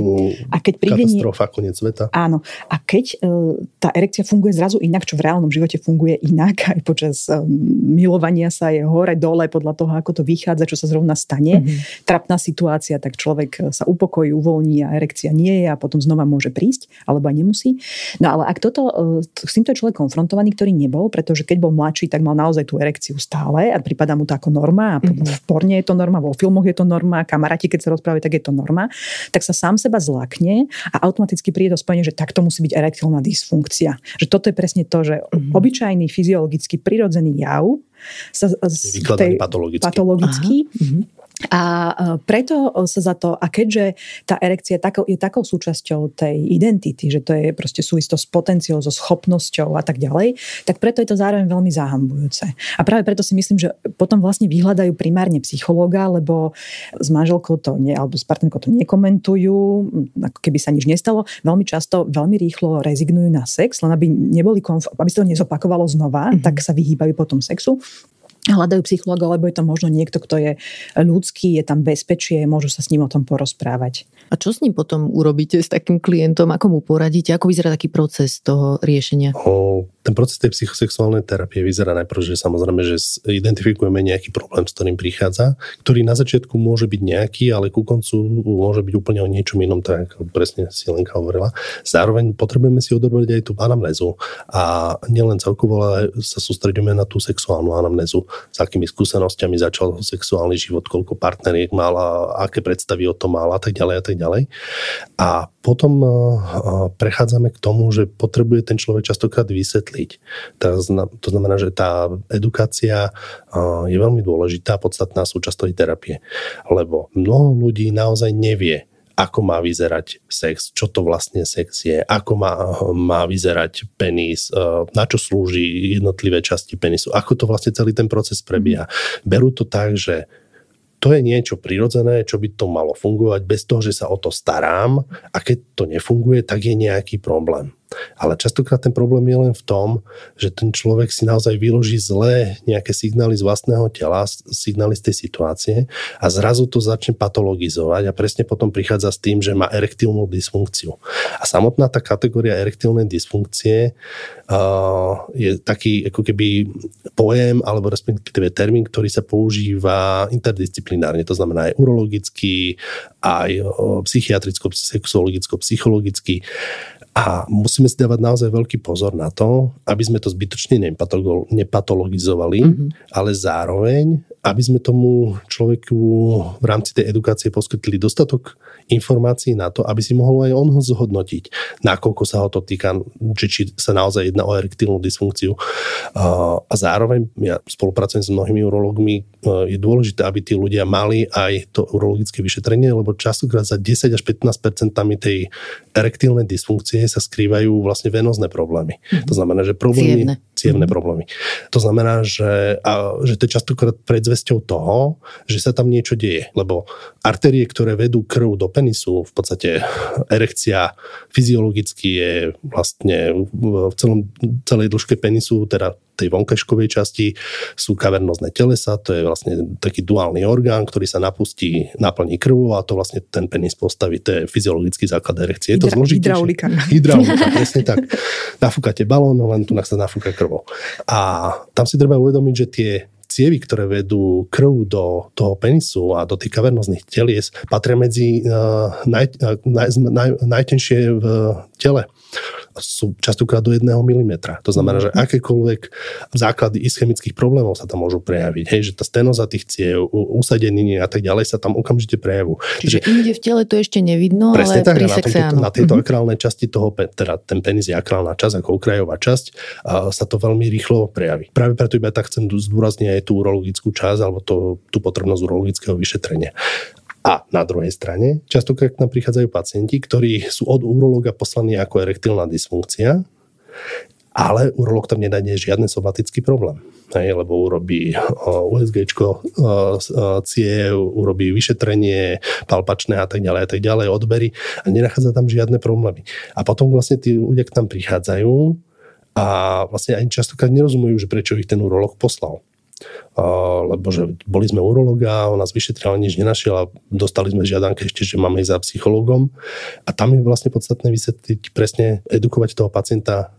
A keď príde katastrofa, koniec sveta. Áno. A keď uh, tá erekcia funguje zrazu inak, čo v reálnom živote funguje inak, aj počas um, milovania sa je hore, dole, podľa toho, ako to vychádza, čo sa zrovna stane, mm-hmm. trapná situácia, tak človek sa upokojí, uvoľní a erekcia nie je a potom znova môže prísť, alebo aj nemusí. No ale ak toto, uh, s týmto je človek konfrontovaný, ktorý nebol, pretože keď bol mladší, tak mal naozaj tú erekciu stále a prípada mu to ako norma a mm-hmm. v porne je to norma, vo filmoch je to norma, kamaráti, keď sa rozprávajú, tak je to norma, tak sa sám seba zlakne a automaticky príde to spojenie, že takto musí byť erektilná dysfunkcia. Že toto je presne to, že mm-hmm. obyčajný fyziologicky prirodzený jav sa z tej, patologicky. patologicky a preto sa za to, a keďže tá erekcia je takou, je takou súčasťou tej identity, že to je proste súvisto s potenciou, so schopnosťou a tak ďalej, tak preto je to zároveň veľmi zahambujúce. A práve preto si myslím, že potom vlastne vyhľadajú primárne psychológa, lebo s manželkou to nie, alebo s partnerkou to nekomentujú, ako keby sa nič nestalo. Veľmi často, veľmi rýchlo rezignujú na sex, len aby, neboli konf- aby sa to nezopakovalo znova, mm-hmm. tak sa vyhýbajú potom sexu hľadajú psychológa, lebo je to možno niekto, kto je ľudský, je tam bezpečie, môžu sa s ním o tom porozprávať. A čo s ním potom urobíte s takým klientom? Ako mu poradíte? Ako vyzerá taký proces toho riešenia? O, ten proces tej psychosexuálnej terapie vyzerá najprv, že samozrejme, že identifikujeme nejaký problém, s ktorým prichádza, ktorý na začiatku môže byť nejaký, ale ku koncu môže byť úplne o niečom inom, tak ako presne si Lenka hovorila. Zároveň potrebujeme si odrobiť aj tú anamnézu a nielen celkovo, ale sa sústredíme na tú sexuálnu anamnézu s akými skúsenosťami začal sexuálny život, koľko partneriek mal a aké predstavy o tom mal a tak ďalej a tak ďalej. A potom uh, prechádzame k tomu, že potrebuje ten človek častokrát vysvetliť. To znamená, že tá edukácia uh, je veľmi dôležitá, podstatná súčasť tej terapie. Lebo mnoho ľudí naozaj nevie, ako má vyzerať sex, čo to vlastne sex je, ako má, má vyzerať penis, e, na čo slúži jednotlivé časti penisu, ako to vlastne celý ten proces prebieha. Mhm. Berú to tak, že to je niečo prirodzené, čo by to malo fungovať bez toho, že sa o to starám a keď to nefunguje, tak je nejaký problém. Ale častokrát ten problém je len v tom, že ten človek si naozaj vyloží zlé nejaké signály z vlastného tela, signály z tej situácie a zrazu to začne patologizovať a presne potom prichádza s tým, že má erektilnú dysfunkciu. A samotná tá kategória erektilnej dysfunkcie uh, je taký ako keby pojem alebo respektíve termín, ktorý sa používa interdisciplinárne, to znamená aj urologický, aj psychiatricko, sexuologicko, psychologický. A musíme si dávať naozaj veľký pozor na to, aby sme to zbytočne nepatologizovali, mm-hmm. ale zároveň, aby sme tomu človeku v rámci tej edukácie poskytli dostatok informácií na to, aby si mohol aj on ho zhodnotiť, nakoľko sa ho to týka, či, či sa naozaj jedná o erektilnú dysfunkciu. A zároveň ja spolupracujem s mnohými urológmi, je dôležité, aby tí ľudia mali aj to urologické vyšetrenie, lebo častokrát za 10 až 15 tej erektilnej dysfunkcie sa skrývajú vlastne venozné problémy. Mm-hmm. To znamená, že problémy... Cievne. Cievne mm-hmm. problémy. To znamená, že, a, že to je častokrát predzvesťou toho, že sa tam niečo deje. Lebo artérie, ktoré vedú krv do penisu, v podstate erekcia fyziologicky je vlastne v celom, celej dĺžke penisu, teda tej vonkajškovej časti sú kavernozné telesa, to je vlastne taký duálny orgán, ktorý sa napustí, naplní krvu a to vlastne ten penis postaví, to je fyziologický základ erekcie. Je to zložitejšie. Hydraulika. Hydraulika, presne tak. Nafúkate balón, len tu sa nafúka krvou. A tam si treba uvedomiť, že tie cievy, ktoré vedú krv do toho penisu a do tých kavernozných telies, patria medzi uh, naj, uh, naj, naj, najtenšie v tele sú častokrát do jedného milimetra. To znamená, že akékoľvek základy ischemických problémov sa tam môžu prejaviť. Hej, že tá stenoza tých ciev, usadeniny a tak ďalej sa tam okamžite prejavujú. Čiže že, inde v tele to ešte nevidno, ale tak, pri sexe áno. Na tejto uh-huh. akrálnej časti toho, teda ten penis je akrálna časť ako okrajová časť, a sa to veľmi rýchlo prejaví. Práve preto iba tak chcem zdôrazniť aj tú urologickú časť alebo to, tú potrebnosť urologického vyšetrenia. A na druhej strane, častokrát nám prichádzajú pacienti, ktorí sú od urológa poslaní ako erektilná dysfunkcia Ale urolog tam nenájde žiadny somatický problém. Hej, lebo urobí USG, ciev, urobí vyšetrenie, palpačné a tak ďalej a tak ďalej, odbery a nenachádza tam žiadne problémy. A potom vlastne tí ľudia k nám prichádzajú a vlastne ani častokrát nerozumujú, že prečo ich ten urolog poslal lebo že boli sme urologa, on nás vyšetril, nič nenašiel a dostali sme žiadanke ešte, že máme ísť za psychológom. A tam je vlastne podstatné vysvetliť presne, edukovať toho pacienta,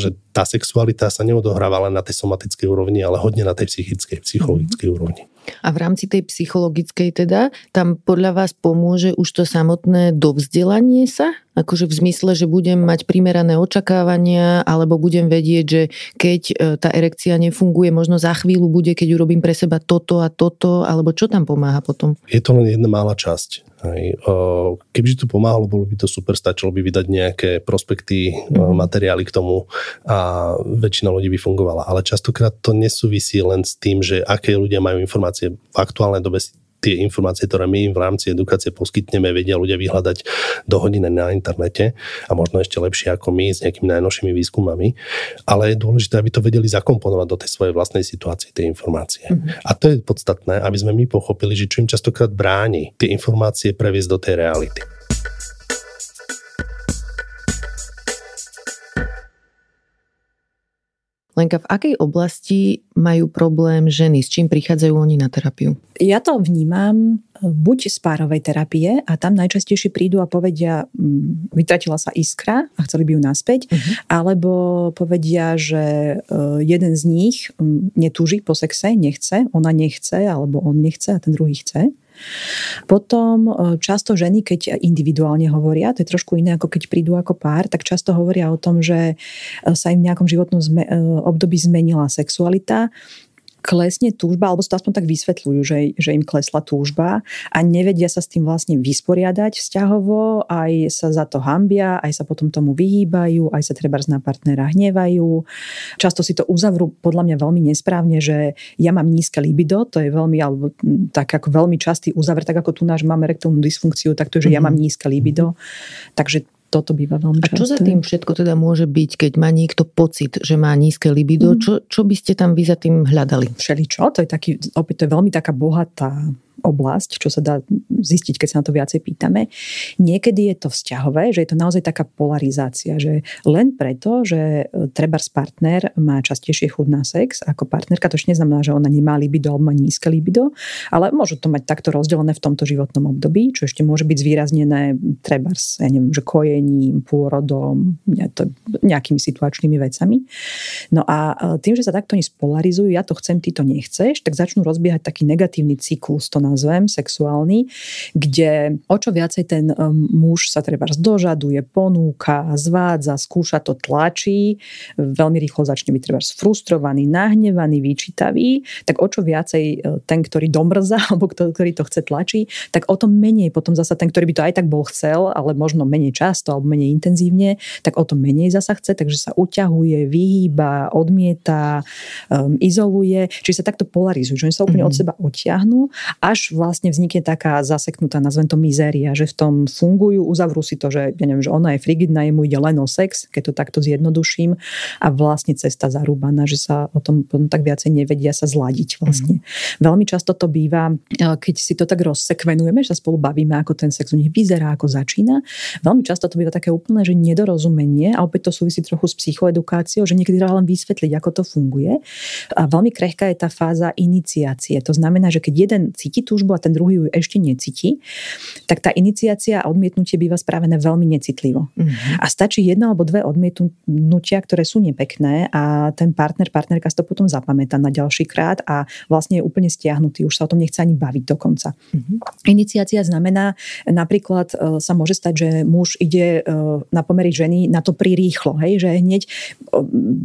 že tá sexualita sa neodohráva len na tej somatickej úrovni, ale hodne na tej psychickej, psychologickej úrovni. A v rámci tej psychologickej teda, tam podľa vás pomôže už to samotné dovzdelanie sa? Akože v zmysle, že budem mať primerané očakávania, alebo budem vedieť, že keď e, tá erekcia nefunguje, možno za chvíľu bude, keď urobím pre seba toto a toto, alebo čo tam pomáha potom? Je to len jedna malá časť. Hej. Kebyže to pomáhalo, bolo by to super, stačilo by vydať nejaké prospekty, mm-hmm. materiály k tomu a väčšina ľudí by fungovala. Ale častokrát to nesúvisí len s tým, že aké ľudia majú informácie. V aktuálnej dobe si tie informácie, ktoré my im v rámci edukácie poskytneme, vedia ľudia vyhľadať do hodiny na internete a možno ešte lepšie ako my s nejakými najnovšími výskumami. Ale je dôležité, aby to vedeli zakomponovať do tej svojej vlastnej situácie, tie informácie. Mm-hmm. A to je podstatné, aby sme my pochopili, že čo im častokrát bráni tie informácie previesť do tej reality. Lenka, v akej oblasti majú problém ženy? S čím prichádzajú oni na terapiu? Ja to vnímam e, buď z párovej terapie a tam najčastejšie prídu a povedia, mm, vytratila sa iskra a chceli by ju naspäť, uh-huh. alebo povedia, že e, jeden z nich mm, netúži po sexe, nechce, ona nechce, alebo on nechce a ten druhý chce. Potom e, často ženy, keď individuálne hovoria, to je trošku iné ako keď prídu ako pár, tak často hovoria o tom, že e, sa im v nejakom životnom e, období zmenila sexualita klesne túžba, alebo to aspoň tak vysvetľujú, že, že im klesla túžba a nevedia sa s tým vlastne vysporiadať vzťahovo, aj sa za to hambia, aj sa potom tomu vyhýbajú, aj sa treba na partnera hnevajú. Často si to uzavrú podľa mňa veľmi nesprávne, že ja mám nízke libido, to je veľmi, alebo tak ako veľmi častý uzavr, tak ako tu náš máme rektálnu dysfunkciu, tak to že mm-hmm. ja mám mhm. nízke libido. Takže toto býva veľmi často. A čo za tým všetko teda môže byť, keď má niekto pocit, že má nízke libido? Mm. Čo, čo by ste tam vy za tým hľadali? Všeličo, to je taký, opäť to je veľmi taká bohatá oblasť, čo sa dá zistiť, keď sa na to viacej pýtame. Niekedy je to vzťahové, že je to naozaj taká polarizácia, že len preto, že e, trebárs partner má častejšie chud na sex ako partnerka, to ešte neznamená, že ona nemá libido alebo má nízke libido, ale môžu to mať takto rozdelené v tomto životnom období, čo ešte môže byť zvýraznené trebárs, ja neviem, že kojením, pôrodom, nejakými situačnými vecami. No a e, tým, že sa takto oni spolarizujú, ja to chcem, ty to nechceš, tak začnú rozbiehať taký negatívny cyklus, to nazvem, sexuálny, kde o čo viacej ten um, muž sa treba dožaduje, ponúka, zvádza, skúša to, tlačí, veľmi rýchlo začne byť treba frustrovaný, nahnevaný, vyčítavý, tak o čo viacej e, ten, ktorý domrza, alebo ktorý to chce tlačí, tak o to menej potom zasa ten, ktorý by to aj tak bol chcel, ale možno menej často alebo menej intenzívne, tak o to menej zasa chce, takže sa uťahuje, vyhýba, odmieta, um, izoluje, čiže sa takto polarizujú, že oni sa úplne mm-hmm. od seba odtiahnu, až až vlastne vznikne taká zaseknutá, nazvem to mizéria, že v tom fungujú, uzavrú si to, že, ja neviem, že ona je frigidná, jemu ide len o sex, keď to takto zjednoduším a vlastne cesta zarúbaná, že sa o tom tak viacej nevedia sa zladiť vlastne. Mm. Veľmi často to býva, e, keď si to tak rozsekvenujeme, že sa spolu bavíme, ako ten sex u nich vyzerá, ako začína. Veľmi často to býva také úplné, že nedorozumenie a opäť to súvisí trochu s psychoedukáciou, že niekedy treba len vysvetliť, ako to funguje. A veľmi krehká je tá fáza iniciácie. To znamená, že keď jeden cíti túžbu a ten druhý ju ešte necíti, tak tá iniciácia a odmietnutie býva spravené veľmi necitlivo. Mm-hmm. A stačí jedno alebo dve odmietnutia, ktoré sú nepekné a ten partner, partnerka si to potom zapamätá na ďalší krát a vlastne je úplne stiahnutý, už sa o tom nechce ani baviť dokonca. Mm-hmm. Iniciácia znamená, napríklad e, sa môže stať, že muž ide e, na pomery ženy na to prirýchlo, hej, že hneď e,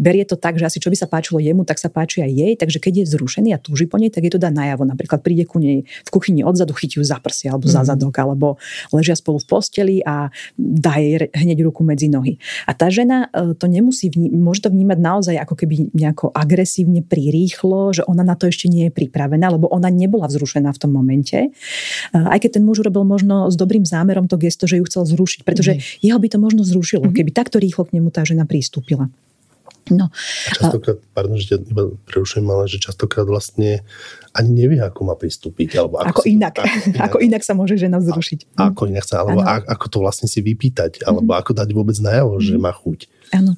berie to tak, že asi čo by sa páčilo jemu, tak sa páči aj jej, takže keď je zrušený a túži po nej, tak je to dá najavo. Napríklad príde ku nej v kuchyni odzadu chytí ju za prsia alebo mm. za mhm. zadok, alebo ležia spolu v posteli a dá jej hneď ruku medzi nohy. A tá žena e, to nemusí, vní- môže to vnímať naozaj ako keby nejako agresívne prirýchlo, že ona na to ešte nie je pripravená, lebo ona nebola vzrušená v tom momente. E, aj keď ten muž urobil možno s dobrým zámerom to gesto, že ju chcel zrušiť, pretože mm. jeho by to možno zrušilo, mm. keby takto rýchlo k nemu tá žena pristúpila. No. Častokrát, pardon, že ťa iba prerušujem, ale že častokrát vlastne ani nevie, ako má pristúpiť. Alebo ako, ako, inak. To, ako, inak. ako inak sa môže žena vzrušiť. A, ako inak sa, alebo a, ako to vlastne si vypýtať, alebo mm-hmm. ako dať vôbec najavo, mm-hmm. že mhm. má chuť. Áno.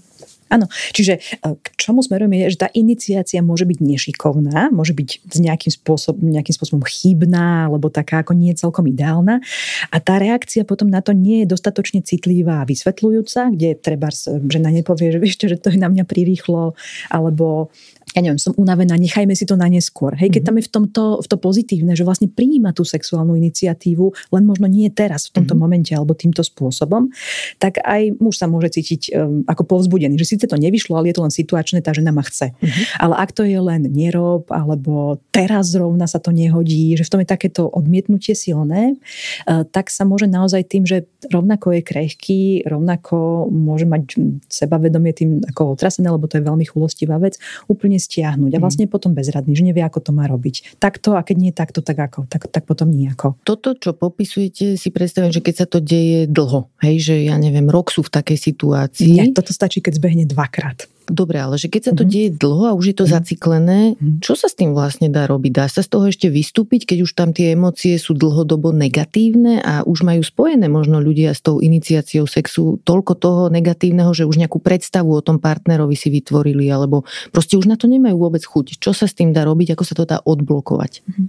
Áno, čiže e, k čomu smerujem je, že tá iniciácia môže byť nešikovná, môže byť z nejakým, spôsob, nejakým spôsobom chybná, alebo taká ako nie celkom ideálna. A tá reakcia potom na to nie je dostatočne citlivá a vysvetľujúca, kde treba žena nepovie, že vieš že to je na mňa prirýchlo, alebo ja neviem, som unavená, nechajme si to na neskôr. Hej, keď mm-hmm. tam je v tomto v to pozitívne, že vlastne prijíma tú sexuálnu iniciatívu, len možno nie teraz, v tomto mm-hmm. momente alebo týmto spôsobom, tak aj muž sa môže cítiť um, ako povzbudený, že síce to nevyšlo, ale je to len situačné, tá žena ma chce. Mm-hmm. Ale ak to je len nerob, alebo teraz zrovna sa to nehodí, že v tom je takéto odmietnutie silné, uh, tak sa môže naozaj tým, že rovnako je krehký, rovnako môže mať sebavedomie tým ako otrasené, lebo to je veľmi chulostivá vec, úplne stiahnuť a mhm. vlastne potom bezradný, že nevie, ako to má robiť. Takto a keď nie takto, tak ako? Tak, tak potom nejako. Toto, čo popisujete, si predstavím, že keď sa to deje dlho, hej, že ja neviem, rok sú v takej situácii. Nie, toto stačí, keď zbehne dvakrát. Dobre, ale že keď sa to mm-hmm. deje dlho a už je to mm-hmm. zaciklené, mm-hmm. čo sa s tým vlastne dá robiť? Dá sa z toho ešte vystúpiť, keď už tam tie emócie sú dlhodobo negatívne a už majú spojené možno ľudia s tou iniciáciou sexu toľko toho negatívneho, že už nejakú predstavu o tom partnerovi si vytvorili, alebo proste už na to nemajú vôbec chuť. Čo sa s tým dá robiť, ako sa to dá odblokovať? Mm-hmm.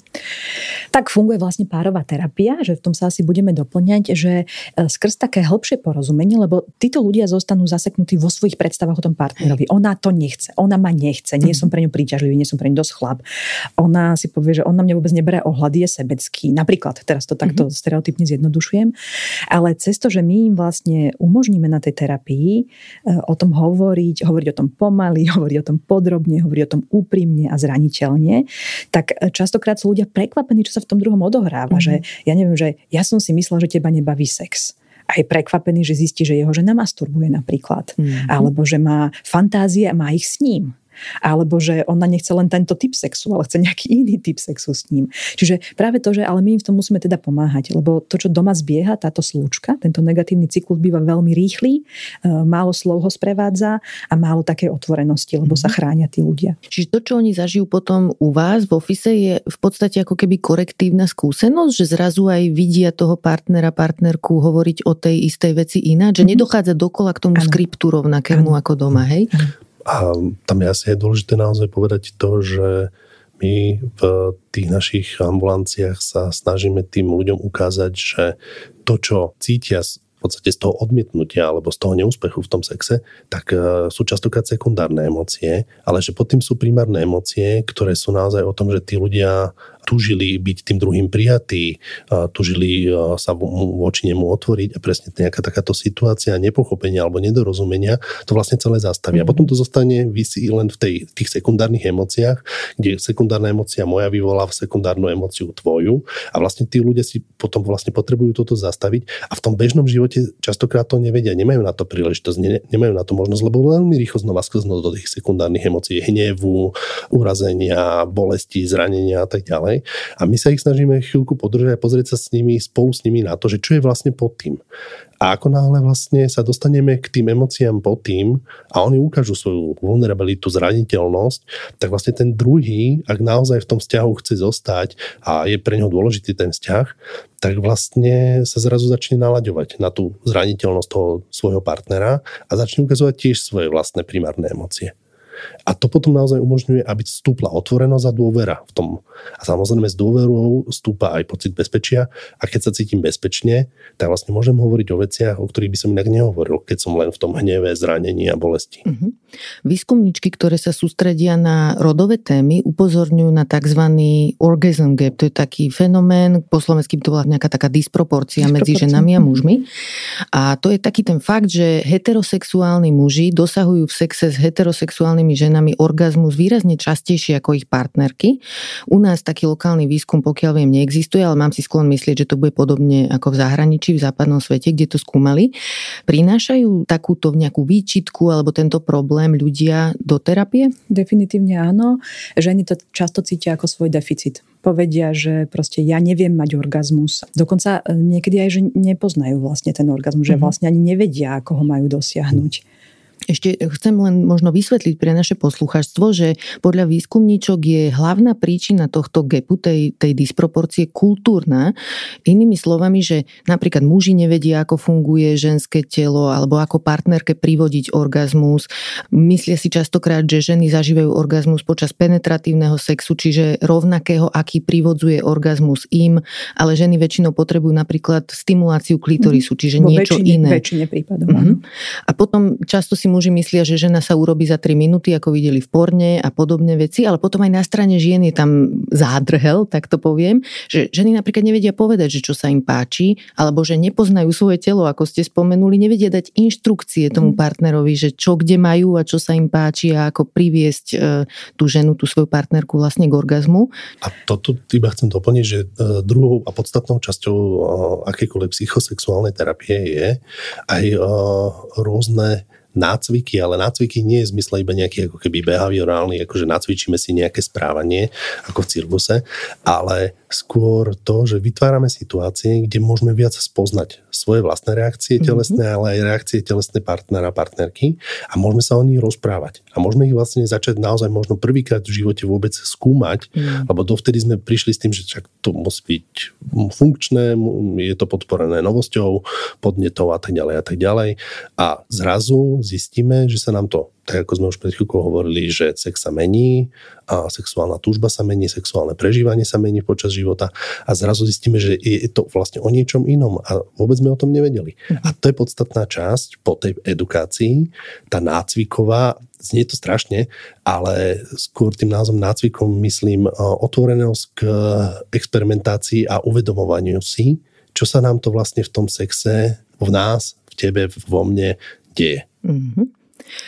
Tak funguje vlastne párová terapia, že v tom sa asi budeme doplňať, že e, skrz také hĺbšie porozumenie, lebo títo ľudia zostanú zaseknutí vo svojich predstavách o tom partnerovi ona to nechce, ona ma nechce, nie som pre ňu príťažlivý, nie som pre ňu dosť chlap. Ona si povie, že on na mňa vôbec neberie ohľady, je sebecký. Napríklad, teraz to takto mm-hmm. stereotypne zjednodušujem, ale cez to, že my im vlastne umožníme na tej terapii e, o tom hovoriť, hovoriť o tom pomaly, hovoriť o tom podrobne, hovoriť o tom úprimne a zraniteľne, tak e, častokrát sú ľudia prekvapení, čo sa v tom druhom odohráva. Mm-hmm. Že ja neviem, že ja som si myslela, že teba nebaví sex a je prekvapený, že zistí, že jeho žena masturbuje napríklad. Mm-hmm. Alebo že má fantázie a má ich s ním alebo že ona nechce len tento typ sexu, ale chce nejaký iný typ sexu s ním. Čiže práve to, že ale my im v tom musíme teda pomáhať, lebo to, čo doma zbieha, táto slúčka, tento negatívny cyklus býva veľmi rýchly, e, málo slov ho sprevádza a málo také otvorenosti, lebo sa mhm. chránia tí ľudia. Čiže to, čo oni zažijú potom u vás v ofise, je v podstate ako keby korektívna skúsenosť, že zrazu aj vidia toho partnera, partnerku hovoriť o tej istej veci ináč, že mm-hmm. nedochádza dokola k tomu ano. skriptu rovnakému ano. ako doma, hej? Ano. A tam je asi je dôležité naozaj povedať to, že my v tých našich ambulanciách sa snažíme tým ľuďom ukázať, že to, čo cítia v podstate z toho odmietnutia alebo z toho neúspechu v tom sexe, tak e, sú častokrát sekundárne emócie, ale že pod tým sú primárne emócie, ktoré sú naozaj o tom, že tí ľudia tužili byť tým druhým prijatí, tužili sa voči nemu otvoriť a presne nejaká takáto situácia nepochopenia alebo nedorozumenia to vlastne celé zastaví. A mhm. potom to zostane vysí len v tej, tých sekundárnych emóciách, kde sekundárna emócia moja vyvolá v sekundárnu emóciu tvoju a vlastne tí ľudia si potom vlastne potrebujú toto zastaviť a v tom bežnom živote častokrát to nevedia, nemajú na to príležitosť, ne, nemajú na to možnosť, lebo veľmi rýchlo znova sklznú do tých sekundárnych emócií, hnevu, urazenia, bolesti, zranenia a tak ďalej ďalej. A my sa ich snažíme chvíľku podržať a pozrieť sa s nimi, spolu s nimi na to, že čo je vlastne pod tým. A ako náhle vlastne sa dostaneme k tým emóciám pod tým a oni ukážu svoju vulnerabilitu, zraniteľnosť, tak vlastne ten druhý, ak naozaj v tom vzťahu chce zostať a je pre neho dôležitý ten vzťah, tak vlastne sa zrazu začne nalaďovať na tú zraniteľnosť toho svojho partnera a začne ukazovať tiež svoje vlastné primárne emócie. A to potom naozaj umožňuje, aby stúpla otvorenosť a dôvera v tom. A samozrejme s dôverou stúpa aj pocit bezpečia a keď sa cítim bezpečne, tak vlastne môžem hovoriť o veciach, o ktorých by som inak nehovoril, keď som len v tom hneve, zranení a bolesti. Uh-huh. Výskumničky, ktoré sa sústredia na rodové témy, upozorňujú na tzv. orgasm gap. To je taký fenomén, po slovensky by to bola nejaká taká disproporcia, disproporcia medzi ženami a mužmi. A to je taký ten fakt, že heterosexuálni muži dosahujú v sexe s heterosexuálnymi ženami orgazmus výrazne častejšie ako ich partnerky. U nás taký lokálny výskum, pokiaľ viem, neexistuje, ale mám si sklon myslieť, že to bude podobne ako v zahraničí, v západnom svete, kde to skúmali. Prinášajú takúto nejakú výčitku alebo tento problém ľudia do terapie? Definitívne áno. Ženy to často cítia ako svoj deficit povedia, že proste ja neviem mať orgazmus. Dokonca e, niekedy aj, že nepoznajú vlastne ten orgazmus, mm-hmm. že mhm. vlastne ani nevedia, ako ho majú dosiahnuť. Ešte chcem len možno vysvetliť pre naše posluchačstvo, že podľa výskumníčok je hlavná príčina tohto gepu, tej, tej disproporcie kultúrna. Inými slovami, že napríklad muži nevedia, ako funguje ženské telo alebo ako partnerke privodiť orgazmus. Myslia si častokrát, že ženy zažívajú orgazmus počas penetratívneho sexu, čiže rovnakého, aký privodzuje orgazmus im, ale ženy väčšinou potrebujú napríklad stimuláciu klitorisu, čiže Vo niečo väčšine, iné. väčšine prípadov. Mm-hmm. A potom často si muži myslia, že žena sa urobí za 3 minúty, ako videli v porne a podobné veci, ale potom aj na strane žien je tam zádrhel, tak to poviem, že ženy napríklad nevedia povedať, že čo sa im páči, alebo že nepoznajú svoje telo, ako ste spomenuli, nevedia dať inštrukcie tomu mhm. partnerovi, že čo kde majú a čo sa im páči a ako priviesť e, tú ženu, tú svoju partnerku vlastne k orgazmu. A toto iba chcem doplniť, že e, druhou a podstatnou časťou e, akékoľvek psychosexuálnej terapie je aj rôzne nácviky, ale nácviky nie je zmysle iba nejaký ako keby behaviorálny, akože nacvičíme si nejaké správanie ako v cirkuse, ale skôr to, že vytvárame situácie, kde môžeme viac spoznať svoje vlastné reakcie mhm. telesné, mm-hmm. ale aj reakcie telesné partnera, partnerky a môžeme sa o nich rozprávať. A môžeme ich vlastne začať naozaj možno prvýkrát v živote vôbec skúmať, mm. lebo dovtedy sme prišli s tým, že čak to musí byť funkčné, je to podporené novosťou, podnetou a tak ďalej a tak ďalej. A zrazu zistíme, že sa nám to, tak ako sme už pred chvíľkou hovorili, že sex sa mení, a sexuálna túžba sa mení, sexuálne prežívanie sa mení počas života a zrazu zistíme, že je to vlastne o niečom inom a vôbec sme o tom nevedeli. A to je podstatná časť po tej edukácii, tá nácviková, znie to strašne, ale skôr tým názvom nácvikom myslím otvorenosť k experimentácii a uvedomovaniu si, čo sa nám to vlastne v tom sexe v nás, v tebe, vo mne deje. Mm-hmm.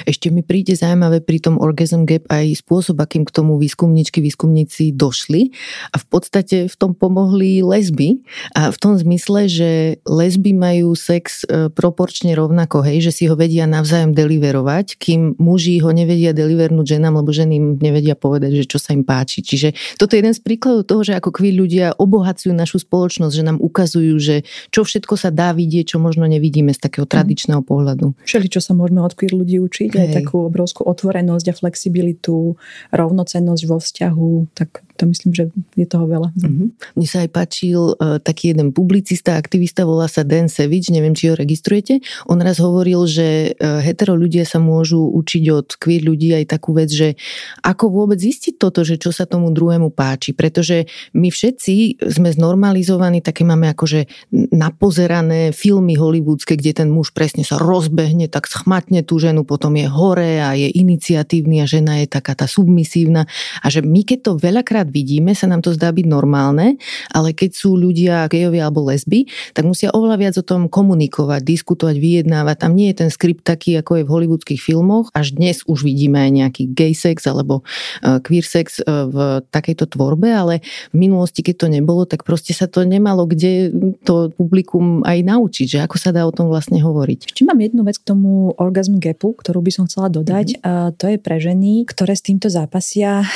Ešte mi príde zaujímavé pri tom Orgasm Gap aj spôsob, akým k tomu výskumničky, výskumníci došli a v podstate v tom pomohli lesby a v tom zmysle, že lesby majú sex e, proporčne rovnako, hej, že si ho vedia navzájom deliverovať, kým muži ho nevedia delivernúť ženám, lebo ženy im nevedia povedať, že čo sa im páči. Čiže toto je jeden z príkladov toho, že ako kví ľudia obohacujú našu spoločnosť, že nám ukazujú, že čo všetko sa dá vidieť, čo možno nevidíme z takého tradičného pohľadu. Všeli, čo sa môžeme od ľudí učiť, Hej. aj takú obrovskú otvorenosť a flexibilitu, rovnocennosť vo vzťahu, tak to myslím, že je toho veľa. Mm-hmm. Mne sa aj páčil uh, taký jeden publicista, aktivista, volá sa Dan Sevič, neviem, či ho registrujete. On raz hovoril, že uh, hetero ľudia sa môžu učiť od queer ľudí aj takú vec, že ako vôbec zistiť toto, že čo sa tomu druhému páči. Pretože my všetci sme znormalizovaní, také máme akože napozerané filmy hollywoodske, kde ten muž presne sa rozbehne, tak schmatne tú ženu, potom je hore a je iniciatívny a žena je taká tá submisívna. A že my keď to veľakrát častokrát vidíme, sa nám to zdá byť normálne, ale keď sú ľudia gejovia alebo lesby, tak musia oveľa viac o tom komunikovať, diskutovať, vyjednávať. Tam nie je ten skript taký, ako je v hollywoodských filmoch. Až dnes už vidíme aj nejaký gay sex alebo e, queer sex e, v takejto tvorbe, ale v minulosti, keď to nebolo, tak proste sa to nemalo kde to publikum aj naučiť, že ako sa dá o tom vlastne hovoriť. Ešte mám jednu vec k tomu orgasm gapu, ktorú by som chcela dodať. Mm-hmm. A to je pre ženy, ktoré s týmto zápasia, e,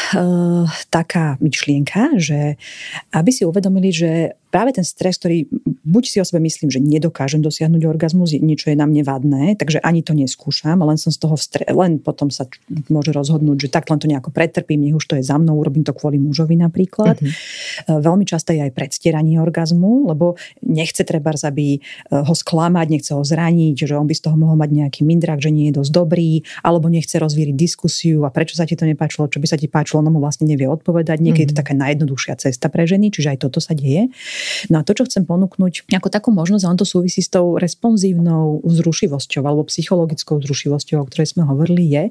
taká myšlienka, že aby si uvedomili, že práve ten stres, ktorý buď si o sebe myslím, že nedokážem dosiahnuť orgazmus, niečo je na mne vadné, takže ani to neskúšam, len som z toho stre- len potom sa môže rozhodnúť, že tak len to nejako pretrpím, nech už to je za mnou, urobím to kvôli mužovi napríklad. Mm-hmm. Veľmi často je aj predstieranie orgazmu, lebo nechce treba, aby e, ho sklamať, nechce ho zraniť, že on by z toho mohol mať nejaký mindrak, že nie je dosť dobrý, alebo nechce rozvíriť diskusiu a prečo sa ti to nepáčilo, čo by sa ti páčilo, ono mu vlastne nevie odpovedať. Niekedy mm-hmm. je to mhm. taká najjednoduchšia cesta pre ženy, čiže aj toto sa deje. No a to, čo chcem ponúknuť ako takú možnosť, on to súvisí s tou responsívnou zrušivosťou alebo psychologickou zrušivosťou, o ktorej sme hovorili, je,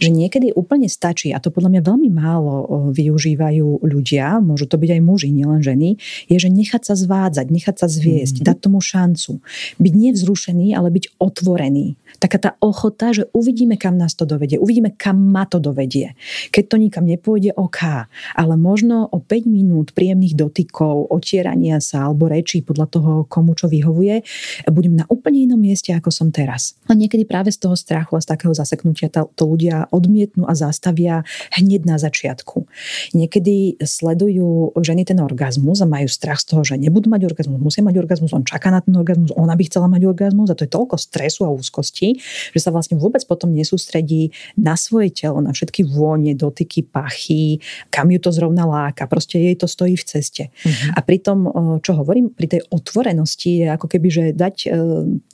že niekedy úplne stačí, a to podľa mňa veľmi málo využívajú ľudia, môžu to byť aj muži, nielen ženy, je, že nechať sa zvádzať, nechať sa zviesť, mm-hmm. dať tomu šancu. Byť nevzrušený, ale byť otvorený. Taká tá ochota, že uvidíme, kam nás to dovedie, uvidíme, kam ma to dovedie. Keď to nikam nepôjde, OK, ale možno o 5 minút príjemných dotykov, otierania správania sa alebo rečí podľa toho, komu čo vyhovuje, budem na úplne inom mieste, ako som teraz. A niekedy práve z toho strachu a z takého zaseknutia to, to ľudia odmietnú a zastavia hneď na začiatku. Niekedy sledujú ženy ten orgazmus a majú strach z toho, že nebudú mať orgazmus, musia mať orgazmus, on čaká na ten orgazmus, ona by chcela mať orgazmus a to je toľko stresu a úzkosti, že sa vlastne vôbec potom nesústredí na svoje telo, na všetky vône, dotyky, pachy, kam ju to zrovna láka. Proste jej to stojí v ceste. Uh-huh. A pritom, čo hovorím, pri tej otvorenosti je ako keby, že dať e,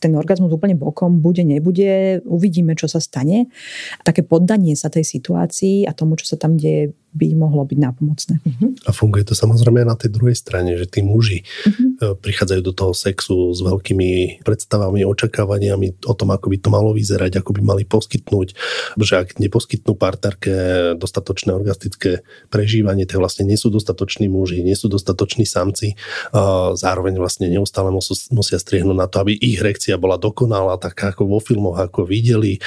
ten orgazmus úplne bokom, bude, nebude, uvidíme, čo sa stane. Také poddanie sa tej situácii a tomu, čo sa tam deje, by mohlo byť nápomocné. Uh-huh. A funguje to samozrejme aj na tej druhej strane, že tí muži uh-huh. prichádzajú do toho sexu s veľkými predstavami, očakávaniami o tom, ako by to malo vyzerať, ako by mali poskytnúť, že ak neposkytnú partnerke dostatočné orgastické prežívanie, tak vlastne nie sú dostatoční muži, nie sú dostatoční samci, zároveň vlastne neustále musia striehnúť na to, aby ich reakcia bola dokonalá, taká ako vo filmoch, ako videli.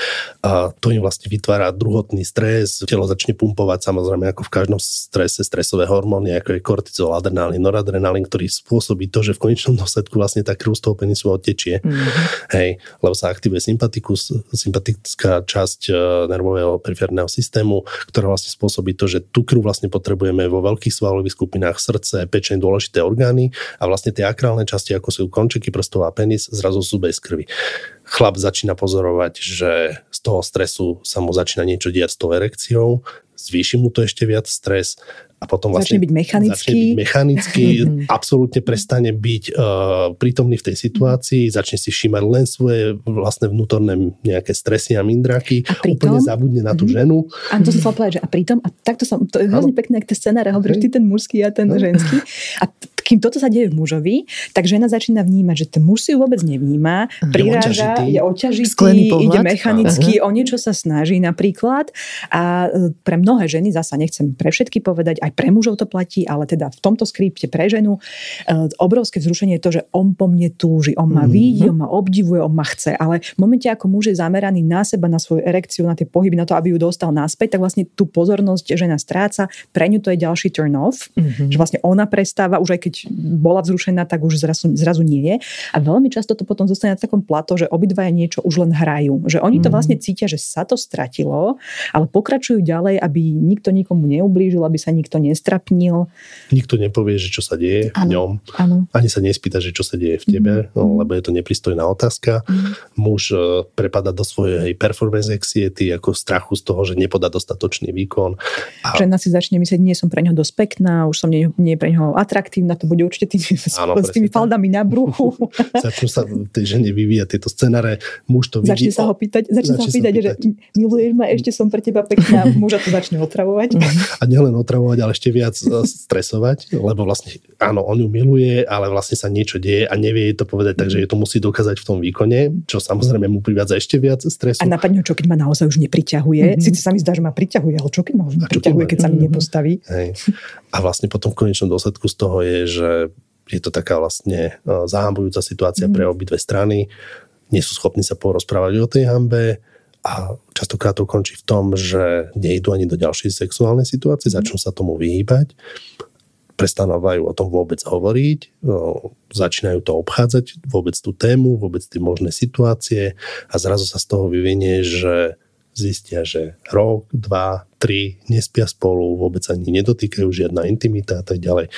A to im vlastne vytvára druhotný stres, telo začne pumpovať samozrejme ako v každom strese stresové hormóny, ako je kortizol, adrenalín, noradrenalín, ktorý spôsobí to, že v konečnom dôsledku vlastne tá krv z toho penisu odtečie. Mm-hmm. Hej, lebo sa aktivuje sympatikus, sympatická časť e, nervového periférneho systému, ktorá vlastne spôsobí to, že tú krv vlastne potrebujeme vo veľkých svalových skupinách srdce, pečeň, dôležité orgány a vlastne tie akrálne časti, ako sú končeky prstov a penis, zrazu sú bez krvi chlap začína pozorovať, že z toho stresu sa mu začína niečo diať s tou erekciou, zvýši mu to ešte viac stres a potom vlastne začne byť mechanický, začne byť mechanický absolútne prestane byť uh, prítomný v tej situácii, začne si všímať len svoje vlastné vnútorné nejaké stresy a mindráky, a pritom, úplne zabudne na tú mm-hmm. ženu. A to som chcela povedať, že a pritom, a takto som, to je hrozne pekné, ak tie scenáre hovoríš, ty ten mužský a ten ženský. A kým toto sa deje v mužovi, tak žena začína vnímať, že ten muž si ju vôbec nevníma, priráža, je oťažitý, ide mechanicky, Aha. o niečo sa snaží napríklad. A e, pre mnohé ženy, zasa nechcem pre všetky povedať, aj pre mužov to platí, ale teda v tomto skripte pre ženu, e, obrovské vzrušenie je to, že on po mne túži, on ma mm-hmm. vidí, on ma obdivuje, on ma chce, ale v momente, ako muž je zameraný na seba, na svoju erekciu, na tie pohyby, na to, aby ju dostal naspäť, tak vlastne tú pozornosť žena stráca, pre ňu to je ďalší turn off, mm-hmm. že vlastne ona prestáva, už aj keď bola vzrušená, tak už zrazu, zrazu nie je. A veľmi často to potom zostane na takom plato, že obidvaja niečo už len hrajú. Že oni to mhm. vlastne cítia, že sa to stratilo, ale pokračujú ďalej, aby nikto nikomu neublížil, aby sa nikto nestrapnil. Nikto nepovie, že čo sa deje ano, v ňom. Ano. Ani sa nespýta, že čo sa deje v tebe, mm. no, lebo je to nepristojná otázka. Mm. Muž uh, prepada do svojej performance anxiety ako strachu z toho, že nepodá dostatočný výkon. A... Žena si začne myslieť, nie som pre neho dosť pekná, už som nie, nie pre neho atraktívna, to bude určite tými, Áno, s tými faldami na bruchu. Začnú sa tej žene vyvíjať tieto scenáre, muž to vidí. Začne sa ho pýtať, začne, začne sa ho pýtať, pýtať, že miluješ ma, ešte som pre teba pekná, muža to začne otravovať. A nielen otravovať, ale ešte viac e, stresovať, lebo vlastne, áno, on ju miluje, ale vlastne sa niečo deje a nevie jej to povedať, takže je to musí dokázať v tom výkone, čo samozrejme mu privádza ešte viac stresu. A napadne ho, čo keď ma naozaj už nepriťahuje. Mm-hmm. Sice sa mi zdá, že ma priťahuje, ale čo keď ma už nepriťahuje, keď, keď sa mi nepostaví. Hej. A vlastne potom v konečnom dôsledku z toho je, že je to taká vlastne e, zahambujúca situácia mm. pre obidve strany. Nie sú schopní sa porozprávať o tej hambe a častokrát to končí v tom, že nejdú ani do ďalšej sexuálnej situácie, mm. začnú sa tomu vyhýbať, prestávajú o tom vôbec hovoriť, začínajú to obchádzať, vôbec tú tému, vôbec tie možné situácie a zrazu sa z toho vyvinie, že zistia, že rok, dva, tri nespia spolu, vôbec ani nedotýkajú žiadna intimita a tak ďalej.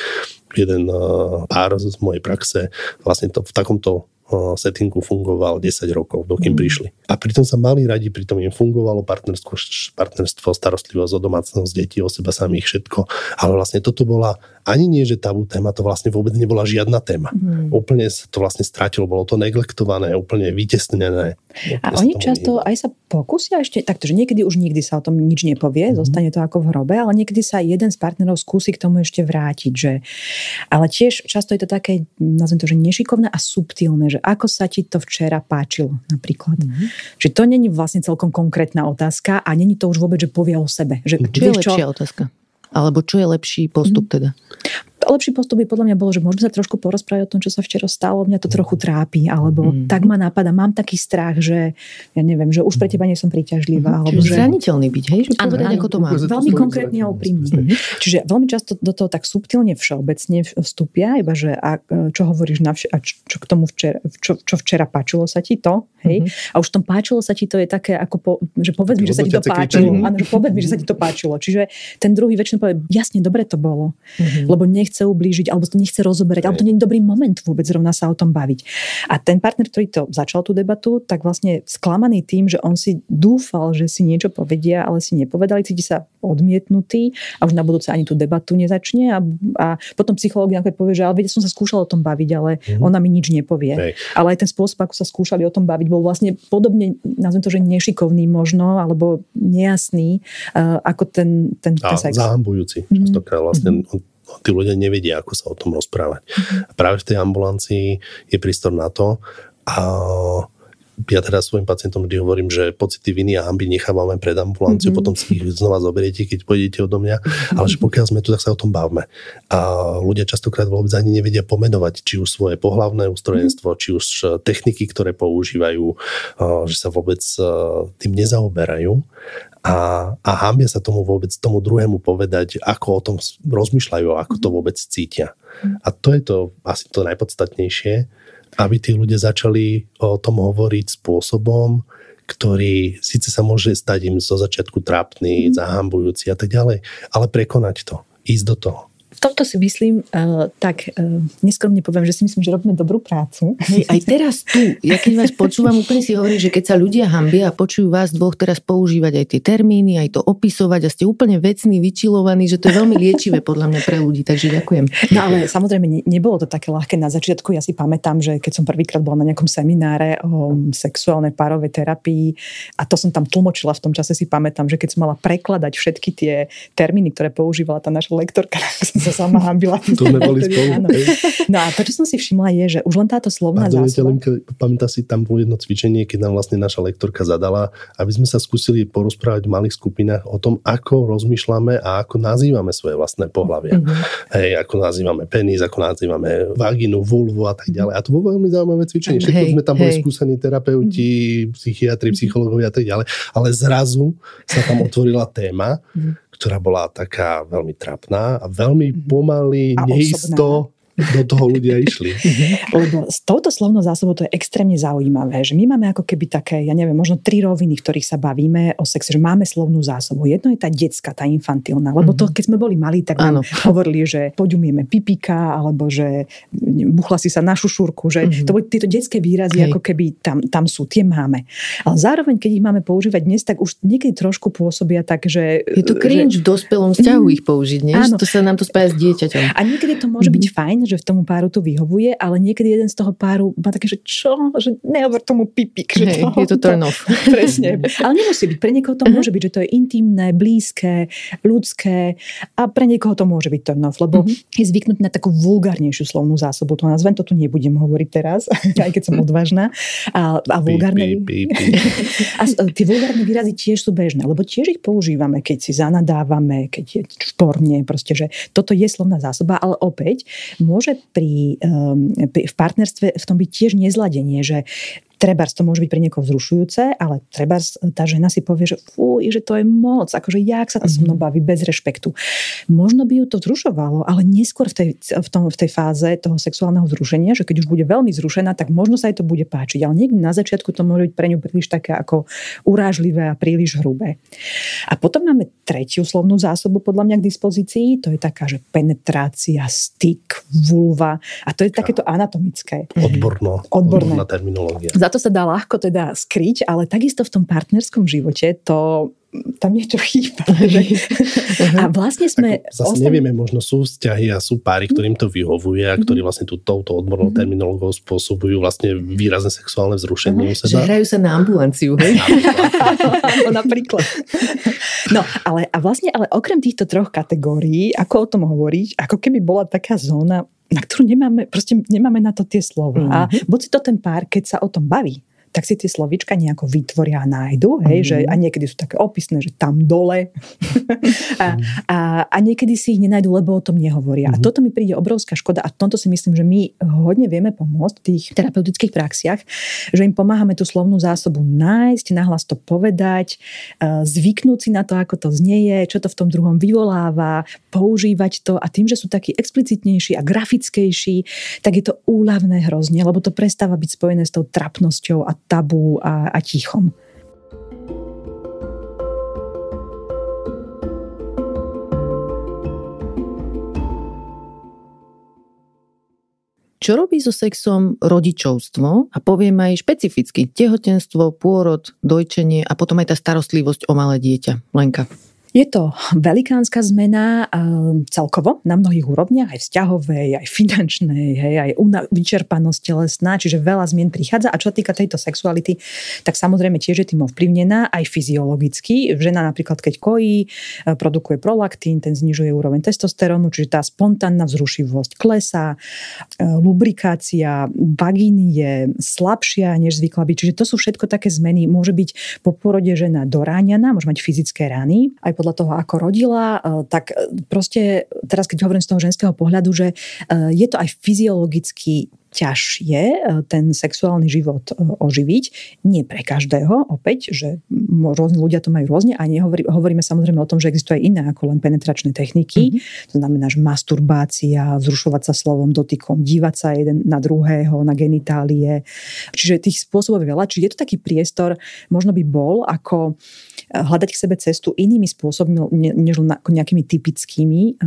Jeden uh, pár z mojej praxe vlastne to v takomto settingu fungoval 10 rokov, dokým mm. prišli. A pritom sa mali radi, pritom im fungovalo partnerstvo, partnerstvo starostlivosť o domácnosť, deti, o seba samých, všetko. Ale vlastne toto bola ani nie, že tabú téma, to vlastne vôbec nebola žiadna téma. Mm. Úplne sa to vlastne strátilo, bolo to neglektované, úplne vytesnené. A oni často aj sa pokusia ešte, takto, že niekedy už nikdy sa o tom nič nepovie, mm. zostane to ako v hrobe, ale niekedy sa jeden z partnerov skúsi k tomu ešte vrátiť. Že... Ale tiež často je to také, nazvem to, že nešikovné a subtilné, že ako sa ti to včera páčilo napríklad. Mm-hmm. Že to není vlastne celkom konkrétna otázka a není to už vôbec, že povie o sebe. Že, čo je lepšia otázka? Alebo čo je lepší postup mm. teda? Lepší postup by podľa mňa bolo, že môžeme sa trošku porozprávať o tom, čo sa včera stalo, mňa to trochu trápi, alebo mm. tak ma napadá, mám taký strach, že ja neviem, že už pre teba nie som príťažlivá. Mm. Alebo že... zraniteľný byť, hej? Že povedať, ako to má. Veľmi konkrétne a úprimne. Mm. Čiže veľmi často do toho tak subtilne všeobecne vstúpia, iba že a, čo hovoríš na vš- a čo k tomu včera, čo, čo včera páčilo sa ti to, hej? Mm. A už v tom páčilo sa ti to je také, ako po, že povedz mi, že sa ti to páčilo. Áno, že povedz mi, že sa ti to páčilo. Čiže ten druhý väčšinou povie, jasne, dobre to bolo. Mm-hmm. Lebo nechce ublížiť, alebo to nechce rozoberať, alebo to nie je dobrý moment vôbec zrovna sa o tom baviť. A ten partner, ktorý to začal tú debatu, tak vlastne sklamaný tým, že on si dúfal, že si niečo povedia, ale si nepovedali, cíti sa odmietnutý a už na budúce ani tú debatu nezačne a, a potom psychológ napríklad povie, že ale vedia, som sa skúšal o tom baviť, ale mm-hmm. ona mi nič nepovie. Hej. Ale aj ten spôsob, ako sa skúšali o tom baviť, bol vlastne podobne, nazvem to, že nešikovný možno, alebo nejasný, uh, ako ten, ten, ten sex. zahambujúci. Mm-hmm. Častokrát vlastne mm-hmm tí ľudia nevedia, ako sa o tom rozprávať. Mm-hmm. A práve v tej ambulancii je prístor na to a ja teda svojim pacientom vždy hovorím, že pocity viny a hamby nechávame pred ambulanciou, mm-hmm. potom si ich znova zoberiete, keď pôjdete odo mňa, mm-hmm. ale že pokiaľ sme tu, tak sa o tom bavme. A ľudia častokrát vôbec ani nevedia pomenovať, či už svoje pohlavné ústrojenstvo, mm-hmm. či už e, techniky, ktoré používajú, e, že sa vôbec e, tým nezaoberajú a, a hambia sa tomu vôbec tomu druhému povedať, ako o tom rozmýšľajú, ako to vôbec cítia. Mhm. A to je to asi to najpodstatnejšie, aby tí ľudia začali o tom hovoriť spôsobom, ktorý síce sa môže stať im zo začiatku trápny, mm. zahambujúci a tak ďalej, ale prekonať to, ísť do toho tomto si myslím, uh, tak uh, neskromne poviem, že si myslím, že robíme dobrú prácu. Hej, aj teraz tu, ja keď vás počúvam, úplne si hovorím, že keď sa ľudia hambia a počujú vás dvoch teraz používať aj tie termíny, aj to opisovať a ste úplne vecní, vyčilovaní, že to je veľmi liečivé podľa mňa pre ľudí, takže ďakujem. No ale samozrejme ne, nebolo to také ľahké na začiatku. Ja si pamätám, že keď som prvýkrát bola na nejakom semináre o sexuálnej párovej terapii a to som tam tlmočila v tom čase si pamätám, že keď som mala prekladať všetky tie termíny, ktoré používala tá naša lektorka, sa sama hambila. Tu sme boli spolu. No a to, čo som si všimla, je, že už len táto slovná zásoba... Pamätá si, tam bolo jedno cvičenie, keď nám vlastne naša lektorka zadala, aby sme sa skúsili porozprávať v malých skupinách o tom, ako rozmýšľame a ako nazývame svoje vlastné pohľavia. Mm-hmm. Hej, ako nazývame penis, ako nazývame vaginu, vulvu a tak ďalej. A to bolo veľmi zaujímavé cvičenie. Všetko sme tam hej. boli skúsení terapeuti, mm-hmm. psychiatri, psychológovia a tak ďalej. Ale zrazu sa tam otvorila téma, mm-hmm ktorá bola taká veľmi trapná a veľmi mhm. pomaly, a neisto do toho ľudia išli. Lebo s touto slovnou zásobou to je extrémne zaujímavé, že my máme ako keby také, ja neviem, možno tri roviny, v ktorých sa bavíme o sexe, že máme slovnú zásobu. Jedno je tá detská, tá infantilná, lebo to, mhm. keď sme boli malí, tak nám hovorili, že poďumieme pipika, alebo že buchla si sa na šušurku, že mm-hmm. to, tieto detské výrazy Hej. ako keby tam, tam sú, tie máme. Ale zároveň, keď ich máme používať dnes, tak už niekedy trošku pôsobia tak, že... Je to cringe že, v dospelom vzťahu mm, ich použiť, nie? Áno. To sa nám to spája s dieťaťom. A niekedy to môže mm-hmm. byť fajn, že v tomu páru to vyhovuje, ale niekedy jeden z toho páru má také, že čo? Že nehovor tomu pipik. Že hey, to, je to turn off. Presne. Ale nemusí byť. Pre niekoho to uh-huh. môže byť, že to je intimné, blízke, ľudské a pre niekoho to môže byť turn off, lebo uh-huh. je zvyknutý na takú vulgárnejšiu slovnú zásobu. To nazvem, to tu nebudem hovoriť teraz, aj keď som odvážna. A, a vulgárne... a tie vulgárne výrazy tiež sú bežné, lebo tiež ich používame, keď si zanadávame, keď je šporne, proste, že toto je slovná zásoba, ale opäť môže pri, um, v partnerstve v tom byť tiež nezladenie, že Treba to môže byť pre niekoho vzrušujúce, ale treba tá žena si povie, že fú, že to je moc, akože jak sa to so mnou mhm. baví bez rešpektu. Možno by ju to vzrušovalo, ale neskôr v tej, v, tom, v tej fáze toho sexuálneho vzrušenia, že keď už bude veľmi vzrušená, tak možno sa jej to bude páčiť. Ale niekde na začiatku to môže byť pre ňu príliš také ako urážlivé a príliš hrubé. A potom máme tretiu slovnú zásobu podľa mňa k dispozícii, to je taká, že penetrácia, styk, vulva a to je takéto anatomické. Odborno, odborné. odborná terminológia. To sa dá ľahko teda skryť, ale takisto v tom partnerskom živote to tam niečo chýba. a vlastne sme... Ako, zase ostam... nevieme, možno sú vzťahy a sú páry, ktorým to vyhovuje a ktorí mhm. vlastne tú, touto odbornou mhm. terminológiou spôsobujú vlastne výrazné sexuálne vzrušenie uh-huh. u seba. Že hrajú sa na ambulanciu, hej? Napríklad. No, ale a vlastne, ale okrem týchto troch kategórií, ako o tom hovoriť, ako keby bola taká zóna, na ktorú nemáme, proste nemáme na to tie slova. Uh-huh. A buď to ten pár, keď sa o tom baví, tak si tie slovička nejako vytvoria a nájdu, hej, mm-hmm. že, a niekedy sú také opisné, že tam dole. a, a, a niekedy si ich nenajdu, lebo o tom nehovoria. Mm-hmm. A toto mi príde obrovská škoda a v tomto si myslím, že my hodne vieme pomôcť v tých terapeutických praxiach, že im pomáhame tú slovnú zásobu nájsť, nahlas to povedať, e, zvyknúť si na to, ako to znieje, čo to v tom druhom vyvoláva, používať to a tým, že sú takí explicitnejší a grafickejší, tak je to úľavné hrozne, lebo to prestáva byť spojené s tou trapnosťou a tabu a, a tichom. Čo robí so sexom rodičovstvo a poviem aj špecificky tehotenstvo, pôrod, dojčenie a potom aj tá starostlivosť o malé dieťa. Lenka. Je to velikánska zmena celkovo na mnohých úrovniach, aj vzťahovej, aj finančnej, hej, aj vyčerpanosť telesná, čiže veľa zmien prichádza. A čo sa týka tejto sexuality, tak samozrejme tiež je tým ovplyvnená aj fyziologicky. Žena napríklad, keď kojí, e, produkuje prolaktín, ten znižuje úroveň testosterónu, čiže tá spontánna vzrušivosť klesá, e, lubrikácia vagíny je slabšia, než zvykla byť. Čiže to sú všetko také zmeny. Môže byť po porode žena doráňaná, môže mať fyzické rany, aj podľa toho, ako rodila, e, tak e, proste teraz, keď hovorím z toho ženského pohľadu, že e, je to aj fyziologicky ťažšie e, ten sexuálny život e, oživiť. Nie pre každého, opäť, že rôzni ľudia to majú rôzne a nehovorí, hovoríme samozrejme o tom, že existuje aj iné ako len penetračné techniky. Mm-hmm. To znamená, že masturbácia, vzrušovať sa slovom, dotykom, dívať sa jeden na druhého, na genitálie. Čiže tých spôsobov je veľa. Čiže je to taký priestor, možno by bol, ako e, hľadať k sebe cestu inými spôsobmi, než nejakými typickými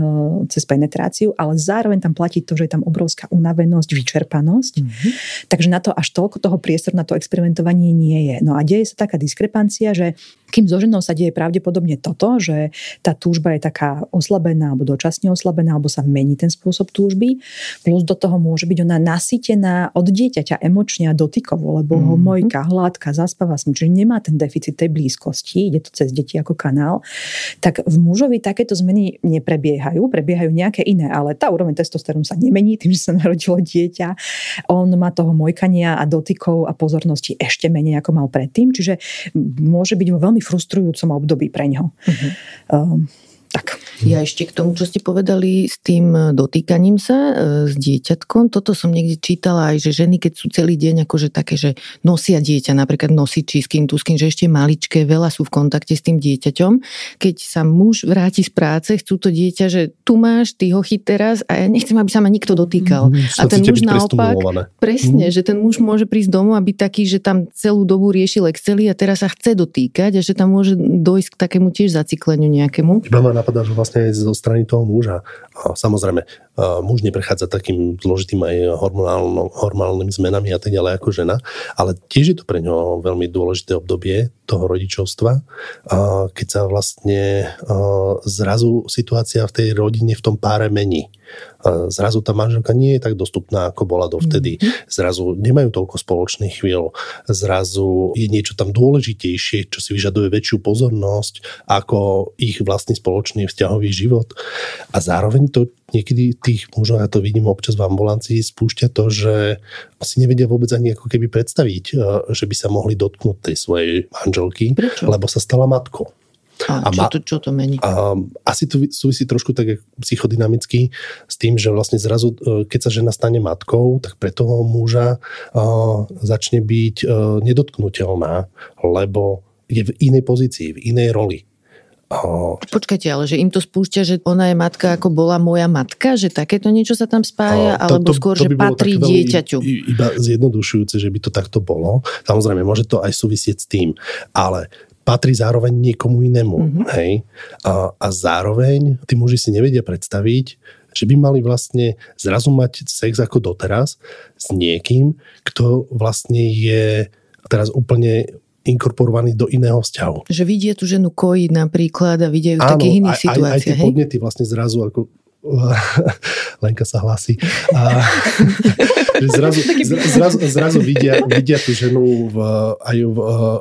cez penetráciu, ale zároveň tam platí to, že je tam obrovská unavenosť, vyčerpanosť vyčerpanosť. Mm-hmm. Takže na to až toľko toho priestoru na to experimentovanie nie je. No a deje sa taká diskrepancia, že kým so ženou sa deje pravdepodobne toto, že tá túžba je taká oslabená alebo dočasne oslabená, alebo sa mení ten spôsob túžby, plus do toho môže byť ona nasytená od dieťaťa emočne a dotykovo, lebo mm-hmm. ho mhm. mojka, hladka, zaspáva s ním, čiže nemá ten deficit tej blízkosti, ide to cez deti ako kanál, tak v mužovi takéto zmeny neprebiehajú, prebiehajú nejaké iné, ale tá úroveň testosterónu sa nemení tým, že sa narodilo dieťa. On má toho mojkania a dotykov a pozornosti ešte menej, ako mal predtým, čiže môže byť vo veľmi frustrujúcom období pre ňo. Uh-huh. Um, tak. Ja ešte k tomu, čo ste povedali s tým e, dotýkaním sa e, s dieťatkom, toto som niekde čítala aj, že ženy, keď sú celý deň akože také, že nosia dieťa, napríklad nosiči s kým tu, s kým, že ešte maličké, veľa sú v kontakte s tým dieťaťom. Keď sa muž vráti z práce, chcú to dieťa, že tu máš, ty ho chyť teraz a ja nechcem, aby sa ma nikto dotýkal. Mm, a ten muž naopak, presne, mm. že ten muž môže prísť domov a byť taký, že tam celú dobu riešil Excely a teraz sa chce dotýkať a že tam môže dojsť k takému tiež zacikleniu nejakému. Iba ma napadá, že vlastne aj zo strany toho muža. A samozrejme, muž neprechádza takým zložitým aj hormonálnymi zmenami a tak ďalej ako žena, ale tiež je to pre ňo veľmi dôležité obdobie toho rodičovstva, keď sa vlastne zrazu situácia v tej rodine v tom páre mení zrazu tá manželka nie je tak dostupná, ako bola dovtedy. Mm-hmm. Zrazu nemajú toľko spoločných chvíľ. Zrazu je niečo tam dôležitejšie, čo si vyžaduje väčšiu pozornosť ako ich vlastný spoločný vzťahový život. A zároveň to niekedy tých mužov, ja to vidím občas v ambulancii, spúšťa to, že si nevedia vôbec ani ako keby predstaviť, že by sa mohli dotknúť tej svojej manželky, Prečo? lebo sa stala matkou. A, a čo, to, čo to mení? A, asi to súvisí trošku tak psychodynamicky s tým, že vlastne zrazu, e, keď sa žena stane matkou, tak pre toho muža a, začne byť a, e, nedotknutelná, lebo je v inej pozícii, v inej roli. A... Počkajte, ale že im to spúšťa, že ona je matka ako bola moja matka, že takéto niečo sa tam spája, a to, alebo to, skôr, to že patrí dieťaťu. Iba zjednodušujúce, že by to takto bolo. Samozrejme, môže to aj súvisieť s tým, ale patrí zároveň niekomu inému. Mm-hmm. Hej? A, a zároveň tí muži si nevedia predstaviť, že by mali vlastne zrazu mať sex ako doteraz s niekým, kto vlastne je teraz úplne inkorporovaný do iného vzťahu. Že vidie tú ženu kojiť napríklad a vidia ju v takých iných situáciách. Aj, aj tie podnety vlastne zrazu ako Lenka sa hlási. A, zrazu, zrazu, zrazu vidia, vidia tú ženu v, aj v,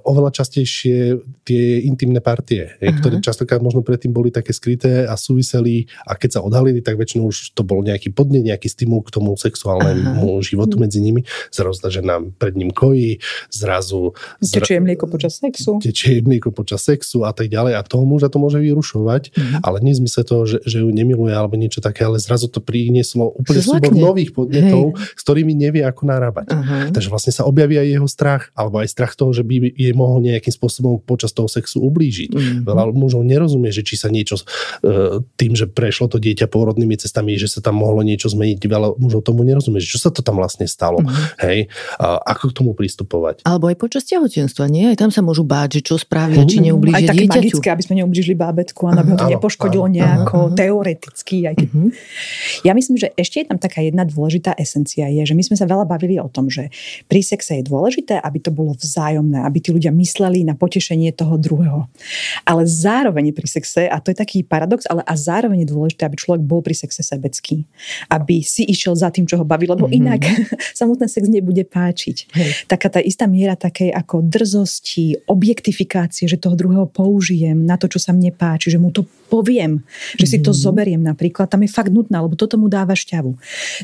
oveľa častejšie tie intimné partie, uh-huh. ktoré častokrát možno predtým boli také skryté a súviseli a keď sa odhalili, tak väčšinou už to bol nejaký podne, nejaký stimul k tomu sexuálnemu uh-huh. životu medzi nimi. Zrazu tá žena pred ním kojí, zrazu... Zra... Tečie mlieko počas sexu. Tečie mlieko počas sexu a tak ďalej a toho muža to môže vyrušovať, uh-huh. ale nie v zmysle toho, že, že ju nemiluje alebo niečo také, ale zrazu to prinieslo úplne súbor nových podnetov, Hej. s ktorými nevie ako narábať. Uh-huh. Takže vlastne sa objaví aj jeho strach, alebo aj strach toho, že by jej mohol nejakým spôsobom počas toho sexu ublížiť. Uh-huh. Veľa mužov nerozumie, že či sa niečo uh, tým, že prešlo to dieťa pôrodnými cestami, že sa tam mohlo niečo zmeniť. Veľa mužov tomu nerozumie, že čo sa to tam vlastne stalo. Uh-huh. Hej, uh, ako k tomu pristupovať. Alebo aj počas tehotenstva, nie? Aj tam sa môžu báť, že čo spravia, uh-huh. či neublížia Aj také dieťaťu. magické, aby sme neublížili bábetku, aby uh-huh. ho to nepoškodilo nejako uh-huh. teoreticky. Aj keď... uh-huh. Ja myslím, že ešte je tam taká jedna dôležitá esencia, je, že my sme sa veľa bavili o tom, že pri sexe je dôležité, aby to bolo vzájomné, aby tí ľudia mysleli na potešenie toho druhého. Ale zároveň pri sexe, a to je taký paradox, ale a zároveň je dôležité, aby človek bol pri sexe sebecký. Aby si išiel za tým, čo ho baví, lebo mm-hmm. inak samotný sex nebude páčiť. Hej. Taká tá istá miera takej ako drzosti, objektifikácie, že toho druhého použijem na to, čo sa mne páči, že mu to poviem, že si to mm-hmm. zoberiem napríklad, tam je fakt nutná, lebo toto mu dáva šťavu.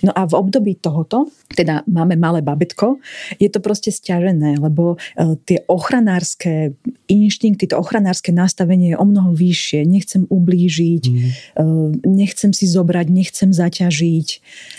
No a v období tohoto, teda máme malé babetko, je to proste stiažené, lebo uh, tie ochranárske inštinkty, to ochranárske nastavenie je o mnoho vyššie. Nechcem ublížiť, mm. nechcem si zobrať, nechcem zaťažiť.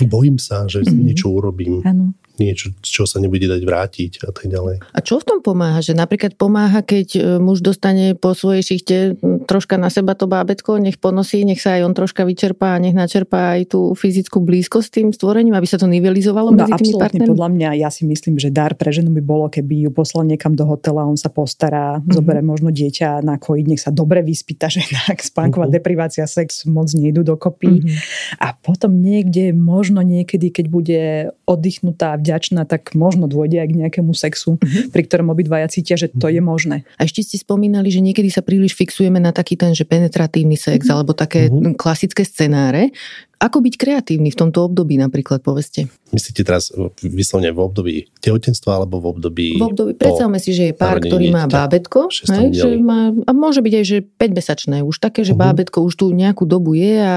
Bojím sa, že mm. niečo urobím. Áno niečo, čo sa nebude dať vrátiť a tak ďalej. A čo v tom pomáha? Že napríklad pomáha, keď e, muž dostane po svojej šichte troška na seba to bábetko, nech ponosí, nech sa aj on troška vyčerpá a nech načerpá aj tú fyzickú blízkosť s tým stvorením, aby sa to nivelizovalo no, medzi tými partnermi? podľa mňa, ja si myslím, že dar pre ženu by bolo, keby ju poslal niekam do hotela, on sa postará, mm-hmm. zoberie možno dieťa na kojiť, nech sa dobre vyspíta, že inak spánková mm-hmm. deprivácia, sex moc nejdu dokopy. Mm-hmm. A potom niekde, možno niekedy, keď bude oddychnutá, vďačná, tak možno dôjde aj k nejakému sexu, mm-hmm. pri ktorom obidvaja cítia, že to je možné. A ešte ste spomínali, že niekedy sa príliš fixujeme na taký ten, že penetratívny sex, mm-hmm. alebo také mm-hmm. klasické scenáre. Ako byť kreatívny v tomto období napríklad, poveste? Myslíte teraz vyslovne v období tehotenstva alebo v období... V období, predstavme si, že je pár, ktorý má bábetko, hej, že má, a môže byť aj, že 5-mesačné, už také, že uh-huh. bábetko už tu nejakú dobu je a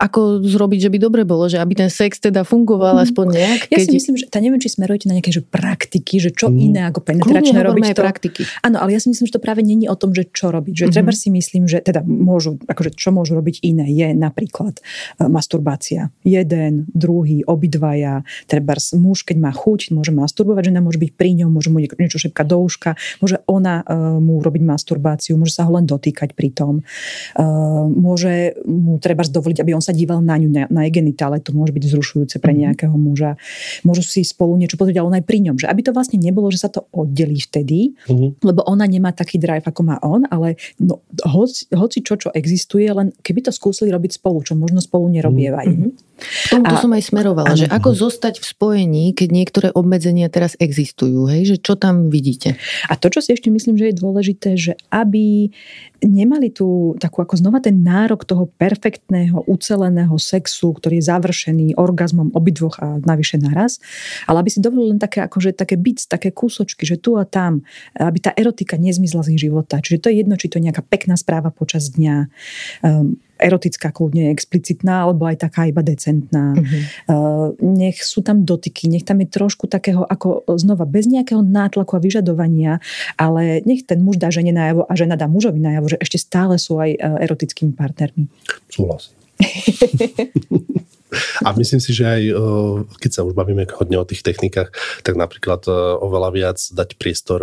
ako zrobiť, že by dobre bolo, že aby ten sex teda fungoval mm. aspoň nejak. Ja si myslím, že tá neviem, či smerujete na nejaké že praktiky, že čo mm. iné ako penetračné robiť. To. praktiky. Áno, ale ja si myslím, že to práve není o tom, že čo robiť. Že mm-hmm. treba si myslím, že teda môžu, akože čo môžu robiť iné je napríklad uh, masturbácia. Jeden, druhý, obidvaja. Treba muž, keď má chuť, môže masturbovať, žena môže byť pri ňom, môže mu niečo šepkať do uška, môže ona uh, mu robiť masturbáciu, môže sa ho len dotýkať pri tom. Uh, môže mu treba dovoliť, aby on sa díval na ňu, na, na jej genitále, to môže byť vzrušujúce pre mhm. nejakého muža. Môžu si spolu niečo pozrieť, ale on aj pri ňom. Že aby to vlastne nebolo, že sa to oddelí vtedy, uh-huh. lebo ona nemá taký drive, ako má on, ale no, hoci, hoci čo, čo existuje, len keby to skúsili robiť spolu, čo možno spolu nerobievajú. Uh-huh. K tomu som aj smerovala, ano. že ako zostať v spojení, keď niektoré obmedzenia teraz existujú, hej, že čo tam vidíte? A to, čo si ešte myslím, že je dôležité, že aby nemali tu takú ako znova ten nárok toho perfektného, uceleného sexu, ktorý je završený orgazmom obidvoch a navyše naraz, ale aby si dovolili len také, akože, také byc, také kúsočky, že tu a tam, aby tá erotika nezmizla z ich života. Čiže to je jedno, či to je nejaká pekná správa počas dňa, um, erotická, kľudne explicitná, alebo aj taká iba decentná. Uh, nech sú tam dotyky, nech tam je trošku takého, ako znova, bez nejakého nátlaku a vyžadovania, ale nech ten muž dá žene najavo a žena dá mužovi najavo, že ešte stále sú aj e, erotickými partnermi. Súhlasím. A myslím si, že aj e, keď sa už bavíme hodne o tých technikách, tak napríklad e, oveľa viac dať priestor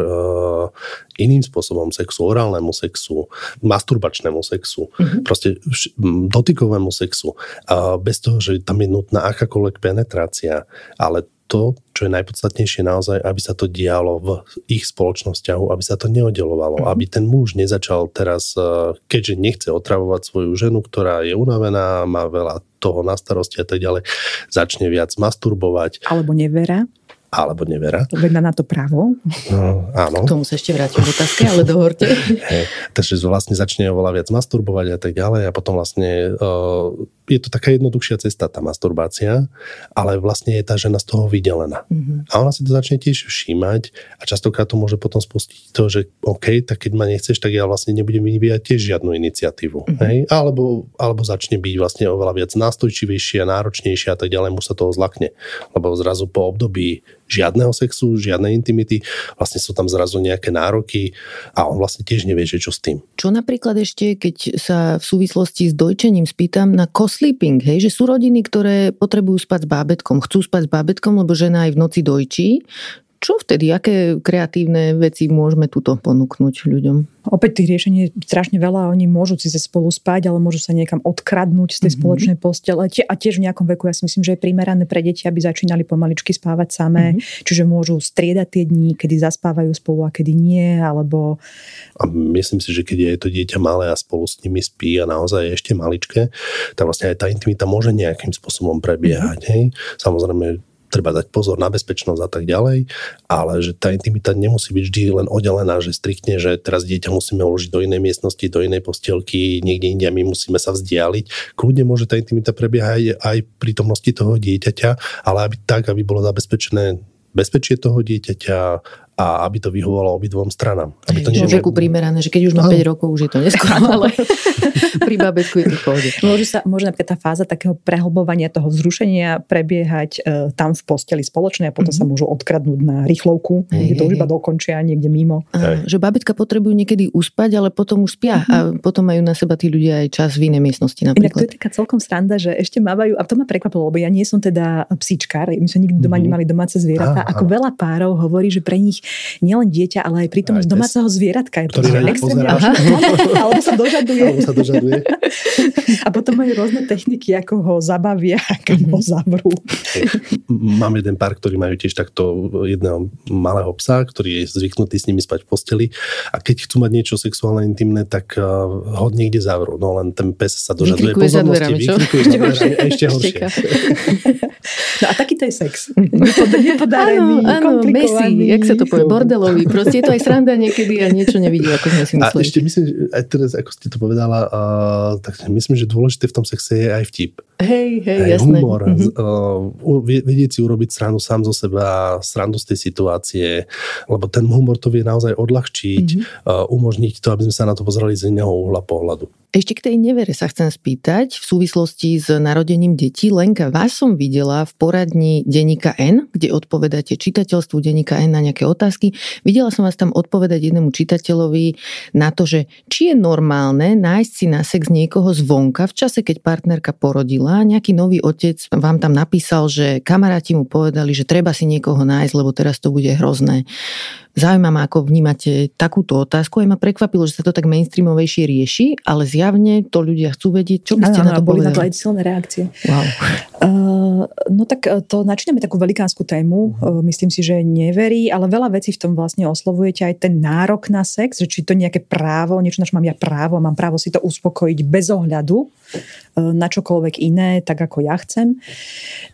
iným spôsobom sexu, orálnemu sexu, masturbačnému sexu, mm-hmm. proste dotykovému sexu. Bez toho, že tam je nutná akákoľvek penetrácia, ale to, čo je najpodstatnejšie naozaj, aby sa to dialo v ich spoločnosťahu, aby sa to neoddelovalo, mm-hmm. aby ten muž nezačal teraz, eh, keďže nechce otravovať svoju ženu, ktorá je unavená, má veľa toho na starosti a tak ďalej, začne viac masturbovať. Alebo nevera alebo nevera. Veď na to právo. No, áno. K tomu sa ešte vrátim v otázke, ale dohorte. Hey, takže vlastne začne oveľa viac masturbovať a tak ďalej a potom vlastne uh, je to taká jednoduchšia cesta, tá masturbácia, ale vlastne je tá žena z toho vydelená. Mm-hmm. A ona si to začne tiež všímať a častokrát to môže potom spustiť to, že OK, tak keď ma nechceš, tak ja vlastne nebudem vyvíjať tiež žiadnu iniciatívu. Mm-hmm. Hej? Alebo, alebo začne byť vlastne oveľa viac nástojčivejšia, náročnejšia a tak ďalej, mu sa toho zlakne. Lebo zrazu po období žiadneho sexu, žiadnej intimity, vlastne sú tam zrazu nejaké nároky a on vlastne tiež nevie, že čo s tým. Čo napríklad ešte, keď sa v súvislosti s dojčením spýtam na co-sleeping, hej, že sú rodiny, ktoré potrebujú spať s bábetkom, chcú spať s bábetkom, lebo žena aj v noci dojčí, čo vtedy? Aké kreatívne veci môžeme tuto ponúknuť ľuďom? Opäť tých riešení je strašne veľa. Oni môžu si sa spolu spať, ale môžu sa niekam odkradnúť z tej mm-hmm. spoločnej postele. A tiež v nejakom veku, ja si myslím, že je primerané pre deti, aby začínali pomaličky spávať samé. Mm-hmm. Čiže môžu striedať tie dni, kedy zaspávajú spolu a kedy nie, alebo... A myslím si, že keď je to dieťa malé a spolu s nimi spí a naozaj je ešte maličké, tak vlastne aj tá intimita môže nejakým spôsobom prebiehať. Mm-hmm. Hej? Samozrejme, treba dať pozor na bezpečnosť a tak ďalej, ale že tá intimita nemusí byť vždy len oddelená, že striktne, že teraz dieťa musíme uložiť do inej miestnosti, do inej postielky, niekde inde my musíme sa vzdialiť. Kľudne môže tá intimita prebiehať aj pri tomnosti toho dieťaťa, ale aby tak, aby bolo zabezpečené bezpečie toho dieťaťa a aby to vyhovovalo obidvom stranám. Aby to nie... veku primerané, že keď už má 5 rokov, už je to neskoro, ale pri babetku je to v pohode. Môže, sa, môže napríklad tá fáza takého prehlbovania toho vzrušenia prebiehať e, tam v posteli spoločne a potom mm-hmm. sa môžu odkradnúť na rýchlovku, hey, niekde to už iba dokončia, niekde mimo. A, že babetka potrebujú niekedy uspať, ale potom už spia mm-hmm. a potom majú na seba tí ľudia aj čas v inej miestnosti napríklad. Inak to je taká celkom sranda, že ešte mávajú, a to ma prekvapilo, lebo ja nie som teda psíčkar, my sme nikdy doma mm-hmm. nemali domáce zvieratá, ako veľa párov hovorí, že pre nich nielen dieťa, ale aj prítomnosť domáceho zvieratka je ktorý extrémne alebo sa dožaduje. Alebo sa dožaduje. A potom majú rôzne techniky, ako ho zabavia, ako ho zavrú. Mám jeden pár, ktorí majú tiež takto jedného malého psa, ktorý je zvyknutý s nimi spať v posteli a keď chcú mať niečo sexuálne intimné, tak uh, ho niekde zavrú. No len ten pes sa dožaduje vykrikuje pozornosti. Vykrikuje za dverami, ešte horšie. No a takýto je sex. Nepodarený, áno, áno, messy, jak sa to povie, bordel modelový. Proste je to aj sranda niekedy a niečo nevidí, ako sme si mysleli. A ešte myslím, že aj teraz, ako ste to povedala, uh, tak myslím, že dôležité v tom sexe je aj vtip. Hej, hej, aj jasné. humor. Mm-hmm. Uh, vedieť si urobiť srandu sám zo seba, srandu z tej situácie, lebo ten humor to vie naozaj odľahčiť, mm-hmm. uh, umožniť to, aby sme sa na to pozreli z iného uhla pohľadu. Ešte k tej nevere sa chcem spýtať v súvislosti s narodením detí. Lenka, vás som videla v poradni Denika N, kde odpovedáte čitateľstvu Denika N na nejaké otázky. Videla som vás tam odpovedať jednému čitateľovi na to, že či je normálne nájsť si na sex niekoho zvonka v čase, keď partnerka porodila. Nejaký nový otec vám tam napísal, že kamaráti mu povedali, že treba si niekoho nájsť, lebo teraz to bude hrozné. Zaujíma ma, ako vnímate takúto otázku. Aj ma prekvapilo, že sa to tak mainstreamovejšie rieši, ale zjavne to ľudia chcú vedieť. Čo by ste ano, na to boli povedali? na to aj silné reakcie. Wow. Uh, no tak e, to načíname takú velikánsku tému. Uh, myslím si, že neverí, ale veľa vecí v tom vlastne oslovujete aj ten nárok na sex, že či to nejaké právo, niečo, na čo mám ja právo, mám právo si to uspokojiť bez ohľadu na čokoľvek iné, tak ako ja chcem.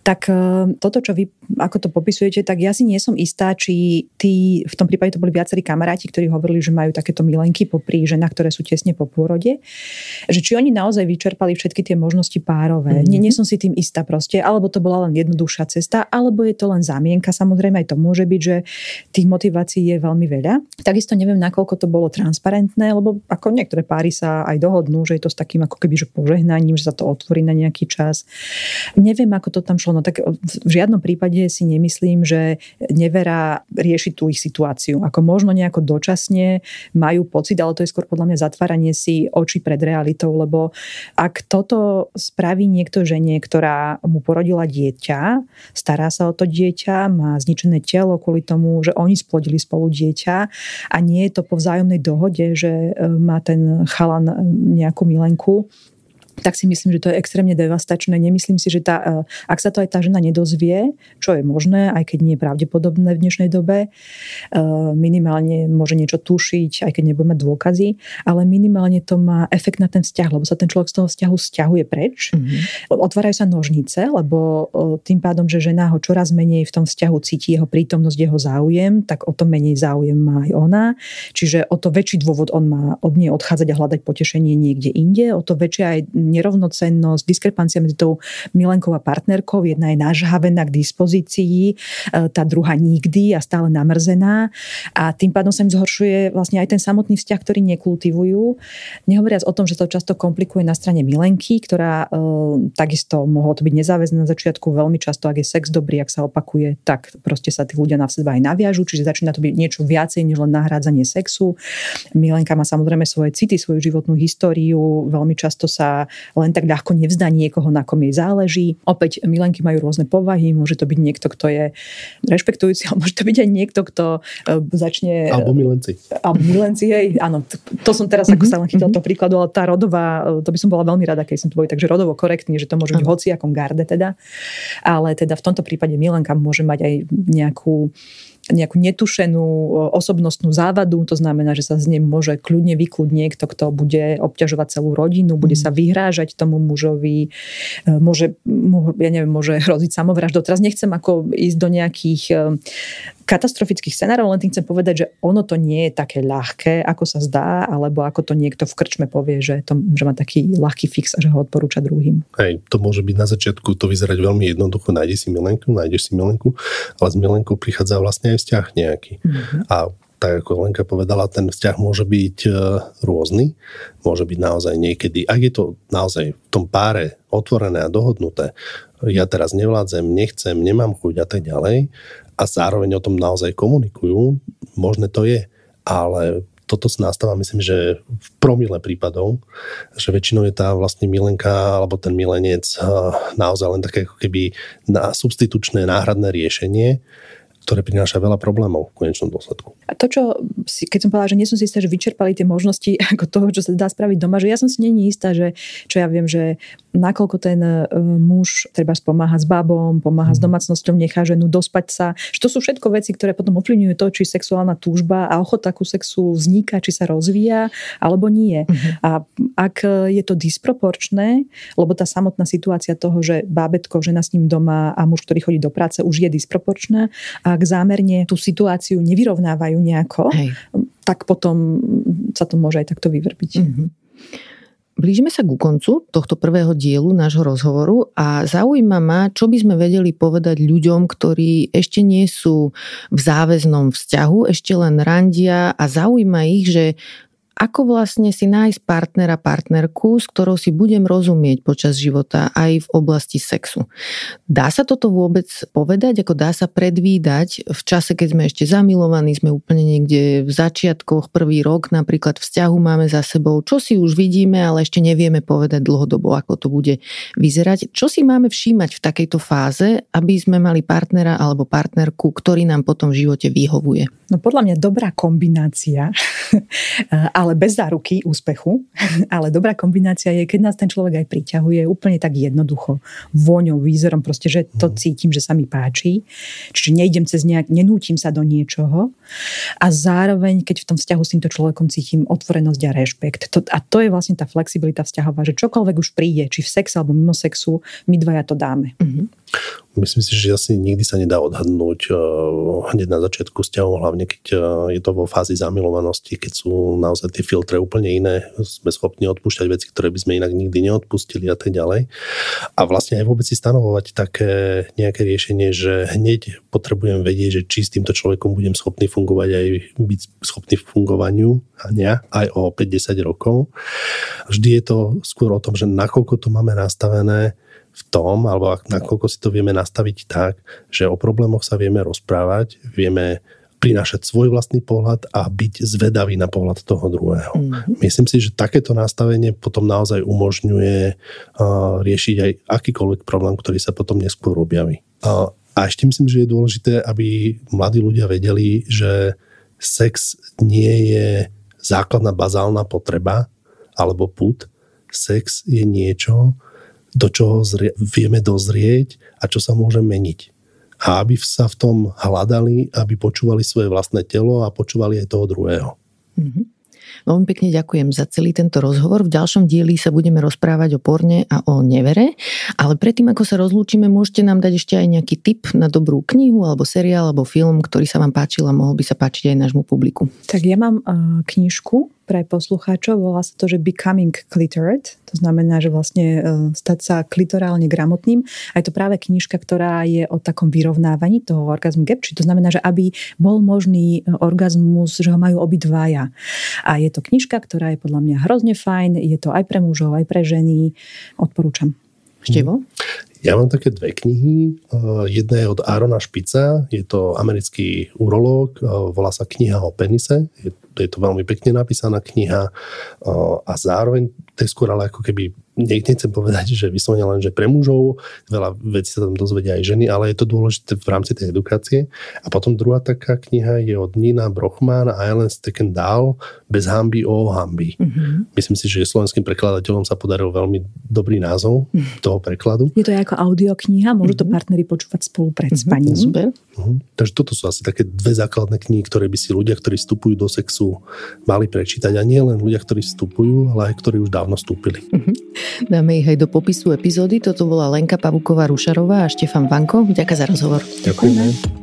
Tak toto, čo vy, ako to popisujete, tak ja si nie som istá, či tí v tom prípade to boli viacerí kamaráti, ktorí hovorili, že majú takéto milenky popri ženách, ktoré sú tesne po pôrode, že či oni naozaj vyčerpali všetky tie možnosti párové. Mm-hmm. Nie, nie som si tým istá proste, alebo to bola len jednoduchšia cesta, alebo je to len zámienka. Samozrejme aj to môže byť, že tých motivácií je veľmi veľa. Takisto neviem, nakoľko to bolo transparentné, lebo ako niektoré páry sa aj dohodnú, že je to s takým ako keby že požehnaním, že sa to otvorí na nejaký čas. Neviem, ako to tam šlo. No tak v žiadnom prípade si nemyslím, že nevera rieši tú ich situáciu. Ako možno nejako dočasne majú pocit, ale to je skôr podľa mňa zatváranie si očí pred realitou, lebo ak toto spraví niekto žene, ktorá mu porodila dieťa, stará sa o to dieťa, má zničené telo kvôli tomu, že oni splodili spolu dieťa. A nie je to po vzájomnej dohode, že e, má ten chalan nejakú milenku, tak si myslím, že to je extrémne devastačné. Nemyslím si, že tá, e, ak sa to aj tá žena nedozvie, čo je možné, aj keď nie je pravdepodobné v dnešnej dobe, e, minimálne môže niečo tušiť, aj keď nebude mať dôkazy, ale minimálne to má efekt na ten vzťah, lebo sa ten človek z toho vzťahu stiahuje preč. Mm-hmm. Otvárajú sa nožnice, lebo tým pádom, že žena ho čoraz menej v tom vzťahu cíti jeho prítomnosť, jeho záujem, tak o to menej záujem má aj ona. Čiže o to väčší dôvod on má od nej odchádzať a hľadať potešenie niekde inde, o to väčšia aj nerovnocennosť, diskrepancia medzi tou milenkou a partnerkou. Jedna je nažhavená k dispozícii, e, tá druhá nikdy a stále namrzená. A tým pádom sa im zhoršuje vlastne aj ten samotný vzťah, ktorý nekultivujú. Nehovoriac o tom, že to často komplikuje na strane milenky, ktorá e, takisto mohlo to byť nezáväzné na začiatku. Veľmi často, ak je sex dobrý, ak sa opakuje, tak proste sa tí ľudia na seba aj naviažu, čiže začína to byť niečo viacej než len nahrádzanie sexu. Milenka má samozrejme svoje city, svoju životnú históriu, veľmi často sa len tak ľahko nevzdá niekoho, na kom jej záleží. Opäť milenky majú rôzne povahy, môže to byť niekto, kto je rešpektujúci, ale môže to byť aj niekto, kto e, začne... Alebo milenci. Alebo milenci, hej, áno. To som teraz ako sa len chytil mm-hmm. to príkladu, ale tá rodová, e, to by som bola veľmi rada, keď som to boli takže rodovo korektný, že to môže byť hoci akom garde teda. Ale teda v tomto prípade milenka môže mať aj nejakú nejakú netušenú osobnostnú závadu, to znamená, že sa z nej môže kľudne vyklúť niekto, kto bude obťažovať celú rodinu, bude sa mhm. vyhrážať tomu mužovi, e, môže, ja neviem, môže hroziť samovraždou. Teraz nechcem ako ísť do nejakých e, katastrofických scenárov, len tým chcem povedať, že ono to nie je také ľahké, ako sa zdá, alebo ako to niekto v krčme povie, že, to, že má taký ľahký fix a že ho odporúča druhým. Hej, to môže byť na začiatku to vyzerať veľmi jednoducho, nájde si milenku, nájdeš si milenku, ale s milenkou prichádza vlastne aj vzťah nejaký. Mm-hmm. A tak ako Lenka povedala, ten vzťah môže byť e, rôzny, môže byť naozaj niekedy, ak je to naozaj v tom páre otvorené a dohodnuté, ja teraz nevládzem, nechcem, nemám chuť a tak ďalej, a zároveň o tom naozaj komunikujú, možné to je, ale toto nastáva, myslím, že v promile prípadov, že väčšinou je tá vlastne milenka alebo ten milenec naozaj len také ako keby na substitučné náhradné riešenie, ktoré prináša veľa problémov v konečnom dôsledku. A to, čo si, keď som povedala, že nie som si istá, že vyčerpali tie možnosti ako toho, čo sa dá spraviť doma, že ja som si není istá, že čo ja viem, že nakoľko ten uh, muž treba pomáha s babom, pomáha mm. s mhm. domácnosťou, nechá ženu dospať sa. Že to sú všetko veci, ktoré potom ovplyvňujú to, či sexuálna túžba a ochota ku sexu vzniká, či sa rozvíja, alebo nie. Mm. A ak je to disproporčné, lebo tá samotná situácia toho, že bábetko, žena s ním doma a muž, ktorý chodí do práce, už je disproporčná a ak zámerne tú situáciu nevyrovnávajú nejako, Hej. tak potom sa to môže aj takto vyvrbiť. Mm-hmm. Blížime sa ku koncu tohto prvého dielu nášho rozhovoru a zaujíma ma, čo by sme vedeli povedať ľuďom, ktorí ešte nie sú v záväznom vzťahu, ešte len randia a zaujíma ich, že ako vlastne si nájsť partnera, partnerku, s ktorou si budem rozumieť počas života aj v oblasti sexu. Dá sa toto vôbec povedať, ako dá sa predvídať v čase, keď sme ešte zamilovaní, sme úplne niekde v začiatkoch, prvý rok napríklad vzťahu máme za sebou, čo si už vidíme, ale ešte nevieme povedať dlhodobo, ako to bude vyzerať. Čo si máme všímať v takejto fáze, aby sme mali partnera alebo partnerku, ktorý nám potom v živote vyhovuje? No podľa mňa dobrá kombinácia ale bez záruky úspechu. ale dobrá kombinácia je, keď nás ten človek aj priťahuje úplne tak jednoducho, voňou, výzorom, proste, že to mhm. cítim, že sa mi páči. Čiže nejdem cez nejak, nenútim sa do niečoho. A zároveň, keď v tom vzťahu s týmto človekom cítim otvorenosť a rešpekt. To, a to je vlastne tá flexibilita vzťahová, že čokoľvek už príde, či v sexe alebo mimo sexu, my dvaja to dáme. Mm-hmm. Myslím si, že asi nikdy sa nedá odhadnúť uh, hneď na začiatku vzťahu, hlavne keď uh, je to vo fázi zamilovanosti, keď sú naozaj tie filtre úplne iné, sme schopní odpúšťať veci, ktoré by sme inak nikdy neodpustili a tak ďalej. A vlastne aj vôbec si stanovovať také nejaké riešenie, že hneď potrebujem vedieť, že či s týmto človekom budem schopný fungovať aj byť schopný v fungovaniu a nie, aj o 5-10 rokov. Vždy je to skôr o tom, že nakoľko to máme nastavené, v tom, alebo nakoľko si to vieme nastaviť tak, že o problémoch sa vieme rozprávať, vieme prinášať svoj vlastný pohľad a byť zvedavý na pohľad toho druhého. Mm-hmm. Myslím si, že takéto nastavenie potom naozaj umožňuje uh, riešiť aj akýkoľvek problém, ktorý sa potom neskôr objaví. Uh, a ešte myslím, že je dôležité, aby mladí ľudia vedeli, že sex nie je základná bazálna potreba alebo put, sex je niečo, do čoho zrie, vieme dozrieť a čo sa môže meniť. A aby sa v tom hľadali, aby počúvali svoje vlastné telo a počúvali aj toho druhého. Mm-hmm. Veľmi pekne ďakujem za celý tento rozhovor. V ďalšom dieli sa budeme rozprávať o porne a o nevere, ale predtým, ako sa rozlúčime, môžete nám dať ešte aj nejaký tip na dobrú knihu alebo seriál alebo film, ktorý sa vám páčil a mohol by sa páčiť aj nášmu publiku. Tak ja mám uh, knižku pre poslucháčov. Volá sa to, že Becoming Clitored. To znamená, že vlastne e, stať sa klitorálne gramotným. A je to práve knižka, ktorá je o takom vyrovnávaní toho orgazmu gap. Čiže to znamená, že aby bol možný e, orgazmus, že ho majú obidvaja. A je to knižka, ktorá je podľa mňa hrozne fajn. Je to aj pre mužov, aj pre ženy. Odporúčam. Števo? Ja mám také dve knihy. E, jedna je od Arona Špica, je to americký urológ, volá sa Kniha o penise. Je to veľmi pekne napísaná kniha a zároveň to je skôr ale ako keby nechcem povedať, že vyslovene len, že pre mužov, veľa vecí sa tam dozvedia aj ženy, ale je to dôležité v rámci tej edukácie. A potom druhá taká kniha je od Nina Brochman a Ellen Steckendal Bez hamby o hamby. Mm-hmm. Myslím si, že slovenským prekladateľom sa podaril veľmi dobrý názov mm-hmm. toho prekladu. Je to aj ako audiokniha, môžu mm-hmm. to mhm. partnery počúvať spolu pred mm-hmm. spaním. Super. Mm-hmm. Takže toto sú asi také dve základné knihy, ktoré by si ľudia, ktorí vstupujú do sexu, mali prečítať. A nie len ľudia, ktorí vstupujú, ale aj ktorí už dávno vstúpili. Mm-hmm. Dáme ich aj do popisu epizódy. Toto bola Lenka Pavuková-Rušarová a Štefan Vanko. Ďakujem za rozhovor. Ďakujem.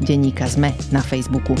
Denníka ZME na Facebooku.